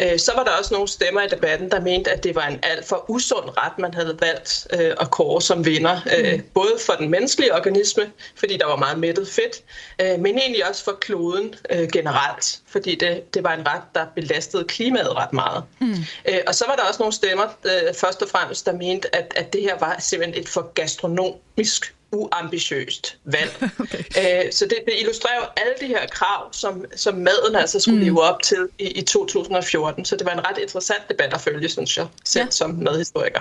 Øh, så var der også nogle stemmer i debatten, der mente, at det var en alt for usund ret, man havde valgt øh, at kåre som vinder. Øh, mm. Både for den menneskelige organisme, fordi der var meget mættet fedt, øh, men egentlig også for kloden øh, generelt, fordi det, det var en ret, der belastede klimaet ret meget. Mm. Øh, og så var der også nogle stemmer, øh, først og fremmest, der mente, at, at det her var simpelthen et for gastronomisk uambitiøst valg. <laughs> Okay. Øh, så det, det illustrerer jo alle de her krav, som, som maden altså skulle mm. leve op til i, i 2014. Så det var en ret interessant debat at følge, synes jeg, selv ja. som madhistoriker.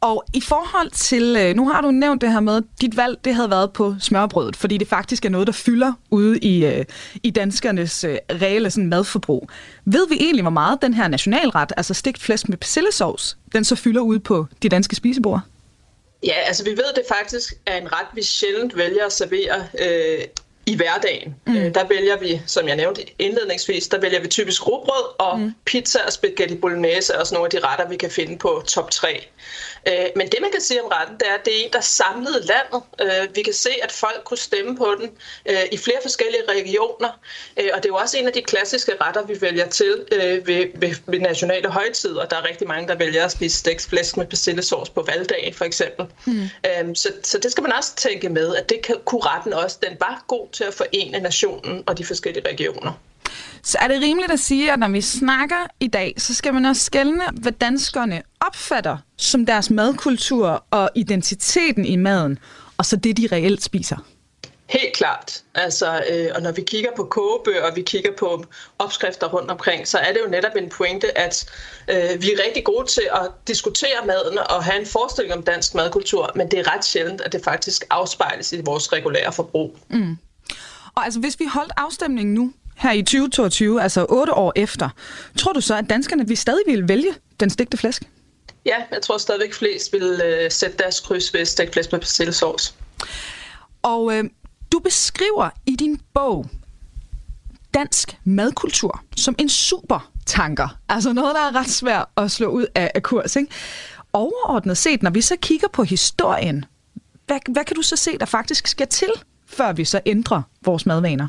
Og i forhold til, øh, nu har du nævnt det her med, at dit valg det havde været på smørbrødet, fordi det faktisk er noget, der fylder ude i, øh, i danskernes øh, reelle sådan, madforbrug. Ved vi egentlig, hvor meget den her nationalret, altså stegt flæsk med persillesovs, den så fylder ude på de danske spisebord? Ja, altså vi ved, det faktisk er en ret, vi sjældent vælger at servere øh, i hverdagen. Mm. Øh, der vælger vi, som jeg nævnte indledningsvis, der vælger vi typisk rugbrød og mm. pizza og spaghetti bolognese og sådan nogle af de retter, vi kan finde på top 3. Øh, men det, man kan sige om retten, det er, at det er en, der samlede landet. Øh, vi kan se, at folk kunne stemme på den øh, i flere forskellige regioner. Og det er jo også en af de klassiske retter, vi vælger til ved, ved, ved nationale højtider. Der er rigtig mange, der vælger at spise stegt med persillesauce på valgdagen, for eksempel. Mm. Så, så det skal man også tænke med, at det kan, kunne retten også. Den var god til at forene nationen og de forskellige regioner. Så er det rimeligt at sige, at når vi snakker i dag, så skal man også skælne, hvad danskerne opfatter som deres madkultur og identiteten i maden, og så det, de reelt spiser? Helt klart. Altså, øh, og når vi kigger på kogebøger, og vi kigger på opskrifter rundt omkring, så er det jo netop en pointe, at øh, vi er rigtig gode til at diskutere maden og have en forestilling om dansk madkultur, men det er ret sjældent, at det faktisk afspejles i vores regulære forbrug. Mm. Og altså, hvis vi holdt afstemningen nu, her i 2022, altså otte år efter, tror du så, at danskerne vi stadig vil vælge den stegte flæsk? Ja, jeg tror stadigvæk flest vil øh, sætte deres kryds ved stegt flæsk med persillesauce. Og øh, du beskriver i din bog dansk madkultur som en super tanker. Altså noget, der er ret svært at slå ud af, af kurs. Ikke? Overordnet set, når vi så kigger på historien, hvad, hvad kan du så se, der faktisk skal til, før vi så ændrer vores madvaner?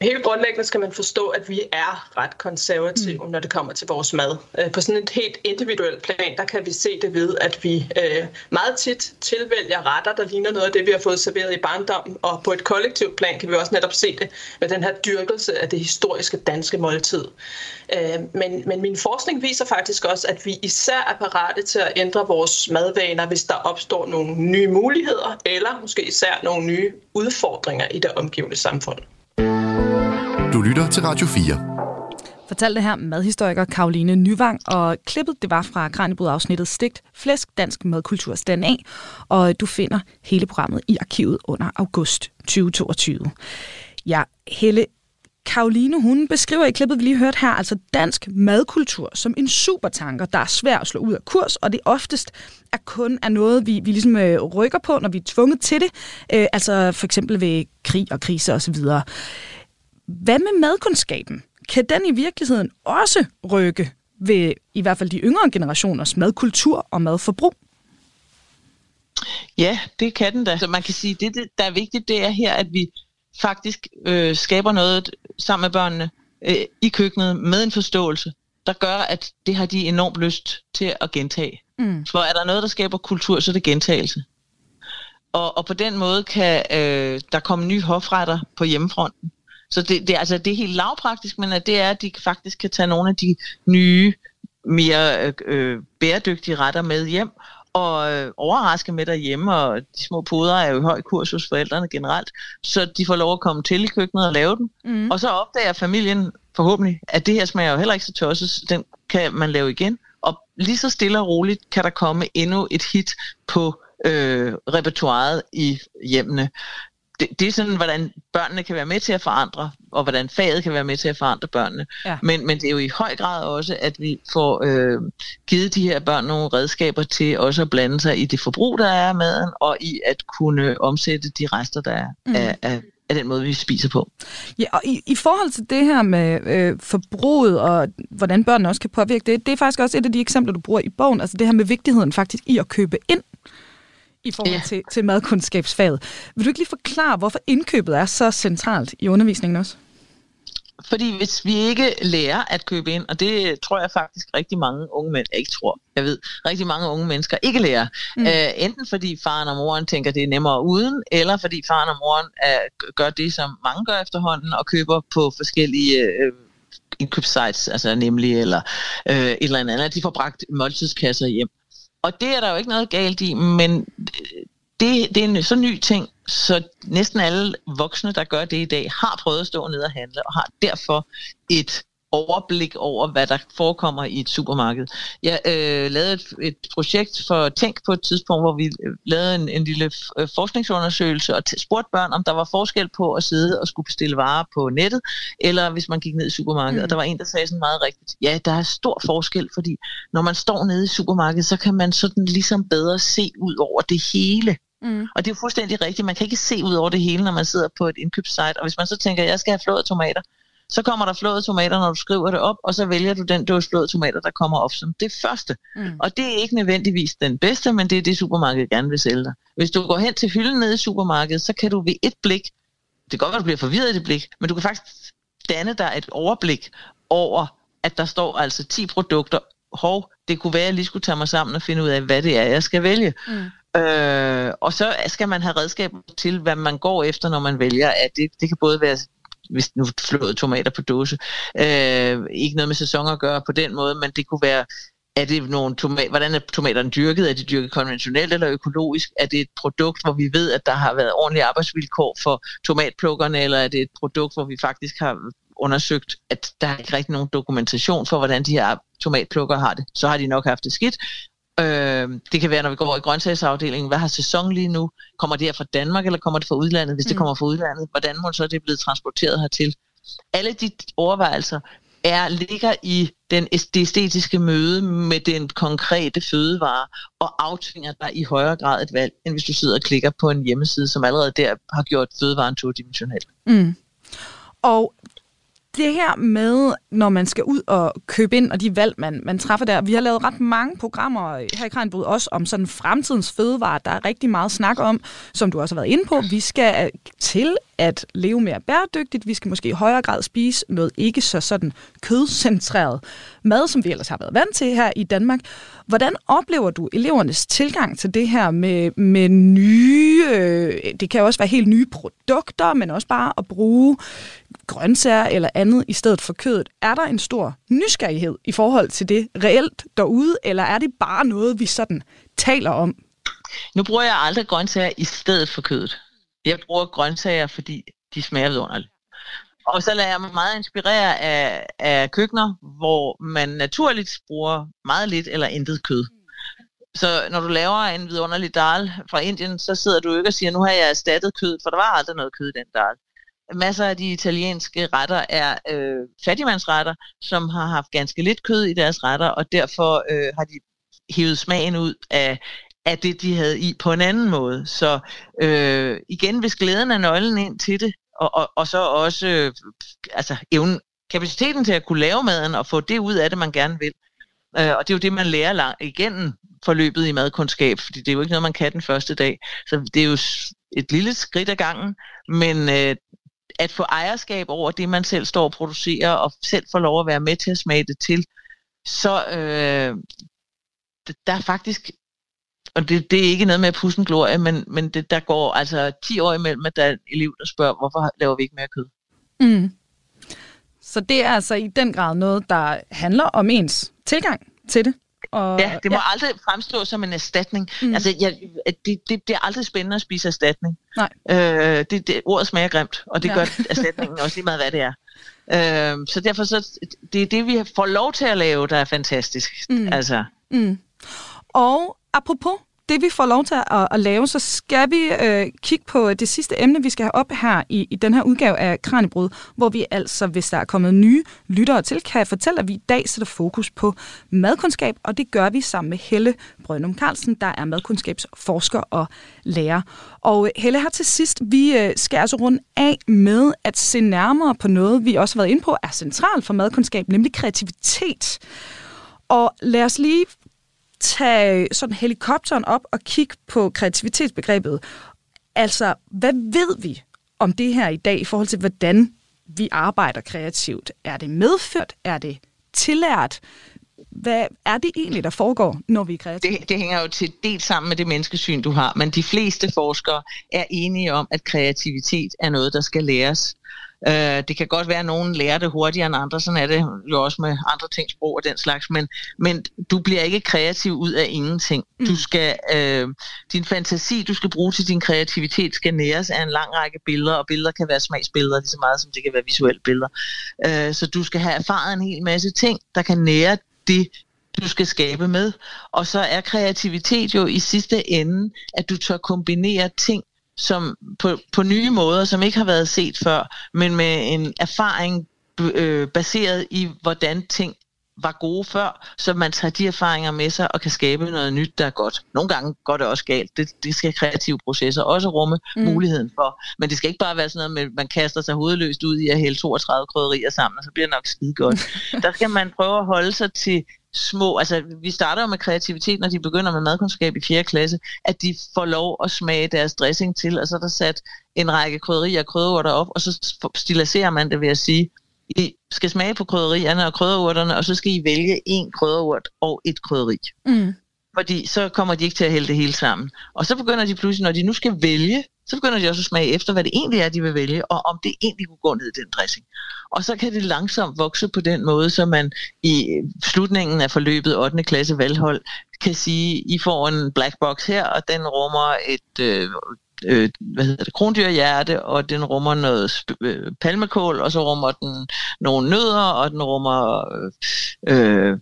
Helt grundlæggende skal man forstå, at vi er ret konservative, mm. når det kommer til vores mad. Øh, på sådan et helt individuelt plan, der kan vi se det ved, at vi øh, meget tit tilvælger retter, der ligner noget af det, vi har fået serveret i barndommen. Og på et kollektivt plan kan vi også netop se det med den her dyrkelse af det historiske danske måltid. Øh, men, men min forskning viser faktisk også, at vi især er parate til at ændre vores madvaner, hvis der opstår nogle nye muligheder, eller måske især nogle nye udfordringer i det omgivende samfund. Du lytter til Radio 4. Fortalte her madhistoriker Karoline Nyvang, og klippet det var fra Kranjebrud-afsnittet Stigt Flæsk Dansk Madkultur Stand af, og du finder hele programmet i arkivet under august 2022. Ja, Helle, Karoline, hun beskriver i klippet, vi lige hørte her, altså dansk madkultur som en supertanker, der er svær at slå ud af kurs, og det oftest er kun er noget, vi, vi ligesom øh, rykker på, når vi er tvunget til det, øh, altså for eksempel ved krig og kriser osv. Hvad med madkundskaben? Kan den i virkeligheden også rykke ved i hvert fald de yngre generationers madkultur og madforbrug? Ja, det kan den da. Så man kan sige, det, det der er vigtigt, det er her, at vi faktisk øh, skaber noget sammen med børnene øh, i køkkenet med en forståelse, der gør, at det har de enormt lyst til at gentage. Mm. For er der noget, der skaber kultur, så er det gentagelse. Og, og på den måde kan øh, der komme nye hofretter på hjemmefronten. Så det, det, altså, det er helt lavpraktisk, men at det er, at de faktisk kan tage nogle af de nye, mere øh, øh, bæredygtige retter med hjem, og øh, overraske med derhjemme, og de små poder er jo i høj kurs hos forældrene generelt, så de får lov at komme til i køkkenet og lave dem. Mm. Og så opdager familien forhåbentlig, at det her smager jo heller ikke så tosset, den kan man lave igen. Og lige så stille og roligt kan der komme endnu et hit på øh, repertoireet i hjemmene det, det er sådan, hvordan børnene kan være med til at forandre, og hvordan faget kan være med til at forandre børnene. Ja. Men, men det er jo i høj grad også, at vi får øh, givet de her børn nogle redskaber til også at blande sig i det forbrug, der er af maden, og i at kunne omsætte de rester, der er mm. af, af af den måde, vi spiser på. Ja, og i, i forhold til det her med øh, forbruget og hvordan børnene også kan påvirke det, det er faktisk også et af de eksempler, du bruger i bogen, altså det her med vigtigheden faktisk i at købe ind i forhold ja. til, til madkundskabsfaget. Vil du ikke lige forklare, hvorfor indkøbet er så centralt i undervisningen også? Fordi hvis vi ikke lærer at købe ind, og det tror jeg faktisk rigtig mange unge mænd, ikke tror, jeg ved, rigtig mange unge mennesker ikke lærer. Mm. Øh, enten fordi faren og moren tænker, det er nemmere uden, eller fordi faren og moren er, gør det, som mange gør efterhånden, og køber på forskellige øh, indkøbssites, altså nemlig, eller øh, et eller andet, de får bragt måltidskasser hjem. Og det er der jo ikke noget galt i, men det, det er en så ny ting, så næsten alle voksne, der gør det i dag, har prøvet at stå ned og handle, og har derfor et overblik over, hvad der forekommer i et supermarked. Jeg øh, lavede et, et projekt for Tænk på et tidspunkt, hvor vi øh, lavede en, en lille øh, forskningsundersøgelse og spurgte børn, om der var forskel på at sidde og skulle bestille varer på nettet, eller hvis man gik ned i supermarkedet. Mm. Og der var en, der sagde sådan meget rigtigt, ja, der er stor forskel, fordi når man står nede i supermarkedet, så kan man sådan ligesom bedre se ud over det hele. Mm. Og det er jo fuldstændig rigtigt. Man kan ikke se ud over det hele, når man sidder på et indkøbssite. Og hvis man så tænker, jeg skal have flåede tomater, så kommer der flåede tomater, når du skriver det op, og så vælger du den dåse flåede tomater, der kommer op som det første. Mm. Og det er ikke nødvendigvis den bedste, men det er det, supermarkedet gerne vil sælge dig. Hvis du går hen til hylden nede i supermarkedet, så kan du ved et blik, det kan godt være, du bliver forvirret i det blik, men du kan faktisk danne dig et overblik over, at der står altså 10 produkter. Hov, det kunne være, at jeg lige skulle tage mig sammen og finde ud af, hvad det er, jeg skal vælge. Mm. Øh, og så skal man have redskaber til, hvad man går efter, når man vælger. At det, det kan både være hvis nu flåede tomater på dåse. Øh, ikke noget med sæson at gøre på den måde, men det kunne være, er det nogle tomater, hvordan er tomaterne dyrket? Er de dyrket konventionelt eller økologisk? Er det et produkt, hvor vi ved, at der har været ordentlige arbejdsvilkår for tomatplukkerne, eller er det et produkt, hvor vi faktisk har undersøgt, at der er ikke rigtig nogen dokumentation for, hvordan de her tomatplukker har det. Så har de nok haft det skidt, Øh, det kan være, når vi går over i grøntsagsafdelingen, hvad har sæson lige nu? Kommer det her fra Danmark, eller kommer det fra udlandet? Hvis mm. det kommer fra udlandet, hvordan må så det blive transporteret hertil? Alle de overvejelser er, ligger i den, det æstetiske møde med den konkrete fødevare, og aftvinger dig i højere grad et valg, end hvis du sidder og klikker på en hjemmeside, som allerede der har gjort fødevaren todimensionel. Mm. Og det her med, når man skal ud og købe ind, og de valg, man, man træffer der. Vi har lavet ret mange programmer her i Kranjebrud, også om sådan fremtidens fødevare. Der er rigtig meget snak om, som du også har været inde på. Vi skal øh, til at leve mere bæredygtigt. Vi skal måske i højere grad spise noget ikke så sådan kødcentreret mad, som vi ellers har været vant til her i Danmark. Hvordan oplever du elevernes tilgang til det her med, med nye, øh, det kan også være helt nye produkter, men også bare at bruge grøntsager eller andet i stedet for kødet. Er der en stor nysgerrighed i forhold til det reelt derude, eller er det bare noget, vi sådan taler om? Nu bruger jeg aldrig grøntsager i stedet for kødet. Jeg bruger grøntsager, fordi de smager vidunderligt. Og så lader jeg mig meget inspirere af, af køkkener, hvor man naturligt bruger meget lidt eller intet kød. Så når du laver en vidunderlig dal fra Indien, så sidder du ikke og siger, nu har jeg erstattet kød, for der var aldrig noget kød i den dal. Masser af de italienske retter er øh, fattigmandsretter, som har haft ganske lidt kød i deres retter, og derfor øh, har de hævet smagen ud af, af det, de havde i på en anden måde. Så øh, igen, hvis glæden er nøglen ind til det, og, og, og så også øh, altså evnen, kapaciteten til at kunne lave maden og få det ud af det, man gerne vil. Øh, og det er jo det, man lærer lang, igennem forløbet i madkundskab, fordi det er jo ikke noget, man kan den første dag. Så det er jo et lille skridt ad gangen, men øh, at få ejerskab over det, man selv står og producerer, og selv få lov at være med til at smage det til, så øh, der er faktisk og det, det er ikke noget med at pusse en glorie, men, men det, der går altså 10 år imellem, at der er en elev, der spørger, hvorfor laver vi ikke mere kød? Mm. Så det er altså i den grad noget, der handler om ens tilgang til det. Og, ja, det må ja. aldrig fremstå som en erstatning. Mm. Altså, jeg, det, det bliver aldrig spændende at spise erstatning. Nej. Øh, det, det, ordet smager grimt, og det ja. gør erstatningen også lige meget, hvad det er. Øh, så derfor så, det er det, vi får lov til at lave, der er fantastisk. Mm. Altså. Mm. Og apropos det vi får lov til at, at lave, så skal vi øh, kigge på det sidste emne, vi skal have op her i, i den her udgave af Kranjebrud, hvor vi altså, hvis der er kommet nye lyttere til, kan jeg fortælle, at vi i dag sætter fokus på madkundskab, og det gør vi sammen med Helle Brønum Carlsen, der er madkundskabsforsker og lærer. Og øh, Helle, her til sidst, vi øh, skal altså rundt af med at se nærmere på noget, vi også har været inde på, er centralt for madkundskab, nemlig kreativitet. Og lad os lige tage sådan helikopteren op og kigge på kreativitetsbegrebet. Altså, hvad ved vi om det her i dag i forhold til, hvordan vi arbejder kreativt? Er det medført? Er det tillært? Hvad er det egentlig, der foregår, når vi er kreative? Det, det hænger jo til dels sammen med det menneskesyn, du har, men de fleste forskere er enige om, at kreativitet er noget, der skal læres. Øh, det kan godt være, at nogen lærer det hurtigere end andre, sådan er det jo også med andre ting, sprog og den slags, men, men du bliver ikke kreativ ud af ingenting. Mm. Du skal, øh, din fantasi, du skal bruge til din kreativitet, skal næres af en lang række billeder, og billeder kan være smagsbilleder lige så meget, som det kan være visuelle billeder. Øh, så du skal have erfaret en hel masse ting, der kan nære det, du skal skabe med. Og så er kreativitet jo i sidste ende, at du tør kombinere ting, som på, på nye måder, som ikke har været set før, men med en erfaring øh, baseret i, hvordan ting var gode før, så man tager de erfaringer med sig og kan skabe noget nyt, der er godt. Nogle gange går det også galt. Det, det skal kreative processer også rumme mm. muligheden for. Men det skal ikke bare være sådan noget med, at man kaster sig hovedløst ud i at hælde 32 krydderier sammen, og så bliver det nok skide godt. <laughs> der skal man prøve at holde sig til små, altså vi starter jo med kreativitet, når de begynder med madkundskab i 4. klasse, at de får lov at smage deres dressing til, og så er der sat en række krydderier og krydderurter op, og så stiliserer man det ved at sige, I skal smage på krydderierne og krydderurterne, og så skal I vælge en krydderurt og et krydderi. Mm. Fordi så kommer de ikke til at hælde det hele sammen. Og så begynder de pludselig, når de nu skal vælge, så begynder de også at smage efter, hvad det egentlig er, de vil vælge, og om det egentlig kunne gå ned i den dressing. Og så kan det langsomt vokse på den måde, så man i slutningen af forløbet 8. klasse valghold kan sige, I får en black box her, og den rummer et øh, øh, hvad hedder det, krondyrhjerte, og den rummer noget øh, palmekål, og så rummer den nogle nødder, og den rummer øh, øh,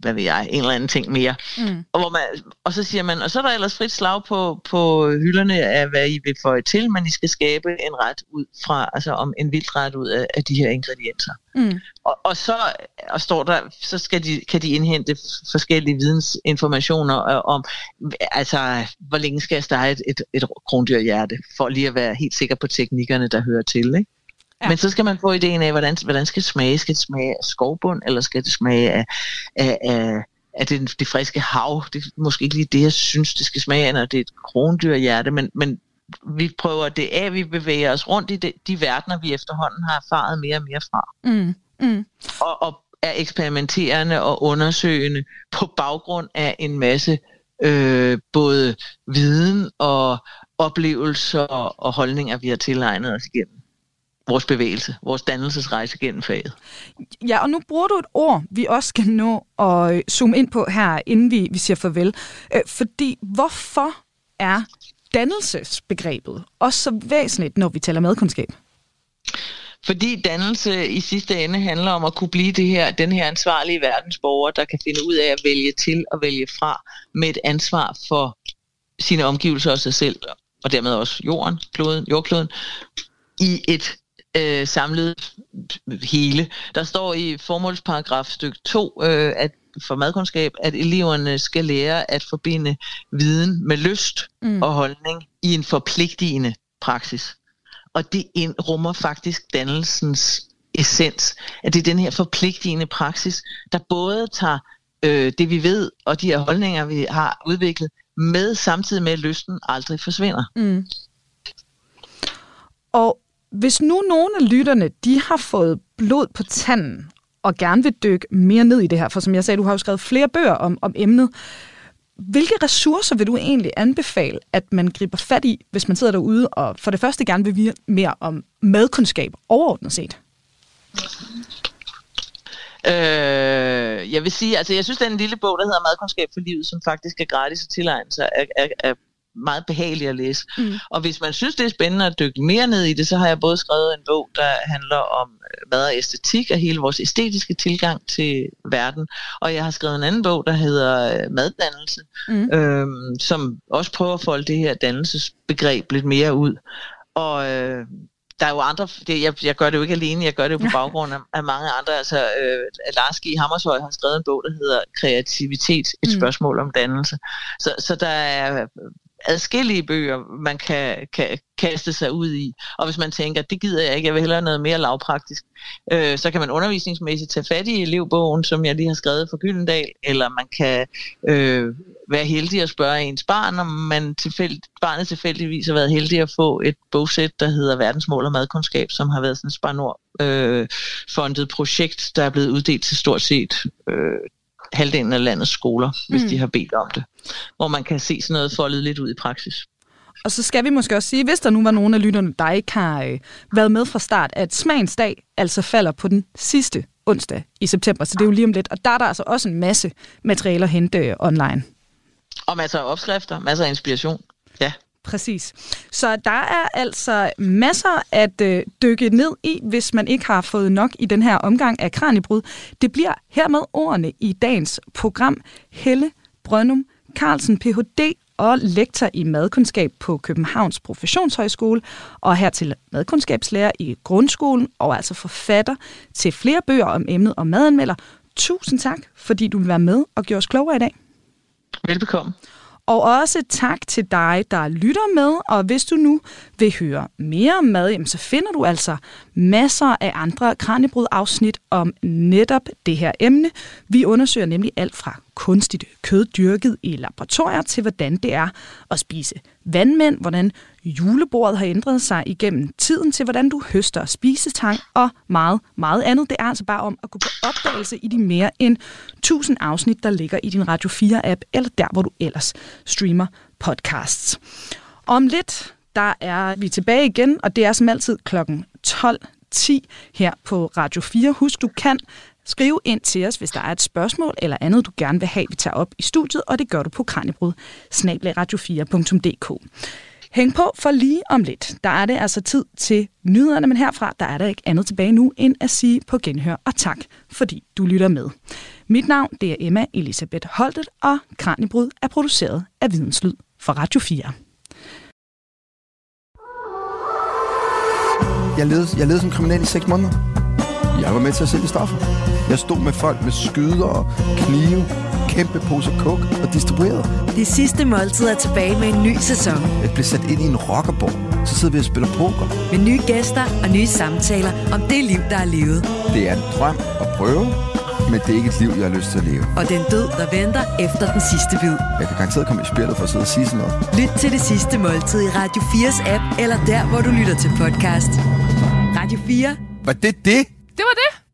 hvad ved jeg, en eller anden ting mere. Mm. Og, hvor man, og så siger man, og så er der ellers frit slag på, på hylderne af, hvad I vil få til, men I skal skabe en ret ud fra, altså om en vild ret ud af, af de her ingredienser. Mm. Og, og så og står der, så skal de, kan de indhente forskellige vidensinformationer om, altså, hvor længe skal jeg starte et, et, et krondyrhjerte, for lige at være helt sikker på teknikkerne, der hører til, ikke? Ja. Men så skal man få ideen af, hvordan, hvordan skal det smage? Skal det smage af skovbund, eller skal det smage af, af, af, af det, det friske hav? Det er måske ikke lige det, jeg synes, det skal smage af, når det er et krondyrhjerte, men, men vi prøver det af, vi bevæger os rundt i de, de verdener, vi efterhånden har erfaret mere og mere fra. Mm. Mm. Og, og er eksperimenterende og undersøgende på baggrund af en masse øh, både viden og oplevelser og holdninger, vi har tilegnet os igennem vores bevægelse, vores dannelsesrejse gennem faget. Ja, og nu bruger du et ord, vi også skal nå at zoome ind på her, inden vi, vi siger farvel. Øh, fordi hvorfor er dannelsesbegrebet også så væsentligt, når vi taler madkundskab? Fordi dannelse i sidste ende handler om at kunne blive det her, den her ansvarlige verdensborger, der kan finde ud af at vælge til og vælge fra med et ansvar for sine omgivelser og sig selv, og dermed også jorden, kloden, jordkloden, i et øh, samlet hele. Der står i formålsparagraf stykke 2, øh, at for madkundskab, at eleverne skal lære at forbinde viden med lyst mm. og holdning i en forpligtigende praksis. Og det rummer faktisk dannelsens essens, at det er den her forpligtigende praksis, der både tager øh, det vi ved og de her holdninger, vi har udviklet, med samtidig med at lysten aldrig forsvinder. Mm. Og hvis nu nogle af lytterne, de har fået blod på tanden og gerne vil dykke mere ned i det her, for som jeg sagde, du har jo skrevet flere bøger om, om emnet. Hvilke ressourcer vil du egentlig anbefale, at man griber fat i, hvis man sidder derude og for det første gerne vil vide mere om madkundskab overordnet set? Øh, jeg vil sige, altså jeg synes, den lille bog, der hedder Madkundskab for livet, som faktisk er gratis at tilegne sig, er, er, er meget behagelig at læse. Mm. Og hvis man synes, det er spændende at dykke mere ned i det, så har jeg både skrevet en bog, der handler om øh, mad og æstetik og hele vores æstetiske tilgang til verden. Og jeg har skrevet en anden bog, der hedder øh, Maddannelse, mm. øhm, som også prøver at folde det her dannelsesbegreb lidt mere ud. Og øh, der er jo andre, det, jeg, jeg gør det jo ikke alene, jeg gør det jo på <laughs> baggrund af, af mange andre. Altså, øh, Lars G. Hammershøj har skrevet en bog, der hedder Kreativitet, et mm. spørgsmål om dannelse. Så, så der er adskillige bøger, man kan, kan kaste sig ud i. Og hvis man tænker, det gider jeg ikke, jeg vil hellere noget mere lavpraktisk, øh, så kan man undervisningsmæssigt tage fat i elevbogen, som jeg lige har skrevet for Gyldendal, eller man kan øh, være heldig at spørge ens barn, om man tilfæld, barnet tilfældigvis har været heldig at få et bogsæt, der hedder Verdensmål og madkundskab, som har været sådan et Spanor øh, fundet projekt, der er blevet uddelt til stort set øh, halvdelen af landets skoler, hvis mm. de har bedt om det. Hvor man kan se sådan noget foldet lidt ud i praksis. Og så skal vi måske også sige, hvis der nu var nogen af lytterne, der ikke har øh, været med fra start, at smagens dag altså falder på den sidste onsdag i september, så det er jo lige om lidt. Og der er der altså også en masse materialer at hente øh, online. Og masser af opskrifter, masser af inspiration. Præcis. Så der er altså masser at øh, dykke ned i, hvis man ikke har fået nok i den her omgang af Kranjebrud. Det bliver hermed ordene i dagens program. Helle Brønum Carlsen, Ph.D. og lektor i madkundskab på Københavns Professionshøjskole, og hertil madkundskabslærer i grundskolen, og altså forfatter til flere bøger om emnet og madanmelder. Tusind tak, fordi du vil være med og gøre os klogere i dag. Velbekomme. Og også tak til dig, der lytter med, og hvis du nu vil høre mere om mad, jamen, så finder du altså masser af andre Kranjebrud-afsnit om netop det her emne. Vi undersøger nemlig alt fra kunstigt kød dyrket i laboratorier til hvordan det er at spise vandmænd, hvordan julebordet har ændret sig igennem tiden til, hvordan du høster spisetang og meget, meget andet. Det er altså bare om at gå på opdagelse i de mere end 1000 afsnit, der ligger i din Radio 4-app, eller der, hvor du ellers streamer podcasts. Om lidt, der er vi tilbage igen, og det er som altid klokken 12.10 her på Radio 4. Husk, du kan skrive ind til os, hvis der er et spørgsmål eller andet, du gerne vil have, vi tager op i studiet, og det gør du på kranjebrud radio4.dk. Hæng på for lige om lidt. Der er det altså tid til nyhederne, men herfra der er der ikke andet tilbage nu, end at sige på genhør og tak, fordi du lytter med. Mit navn det er Emma Elisabeth Holtet, og Kranjebrud er produceret af Videnslyd for Radio 4. Jeg levede, jeg levede som kriminel i seks måneder. Jeg var med til at sælge stoffer. Jeg stod med folk med skyder og knive kæmpe pose coke og distribueret. Det sidste måltid er tilbage med en ny sæson. Jeg blev sat ind i en rockerborg. Så sidder vi og spiller poker. Med nye gæster og nye samtaler om det liv, der er levet. Det er en drøm at prøve, men det er ikke et liv, jeg har lyst til at leve. Og den død, der venter efter den sidste bid. Jeg kan garanteret komme i spillet for at sidde og sige sådan noget. Lyt til det sidste måltid i Radio 4's app, eller der, hvor du lytter til podcast. Radio 4. Var det det? Det var det.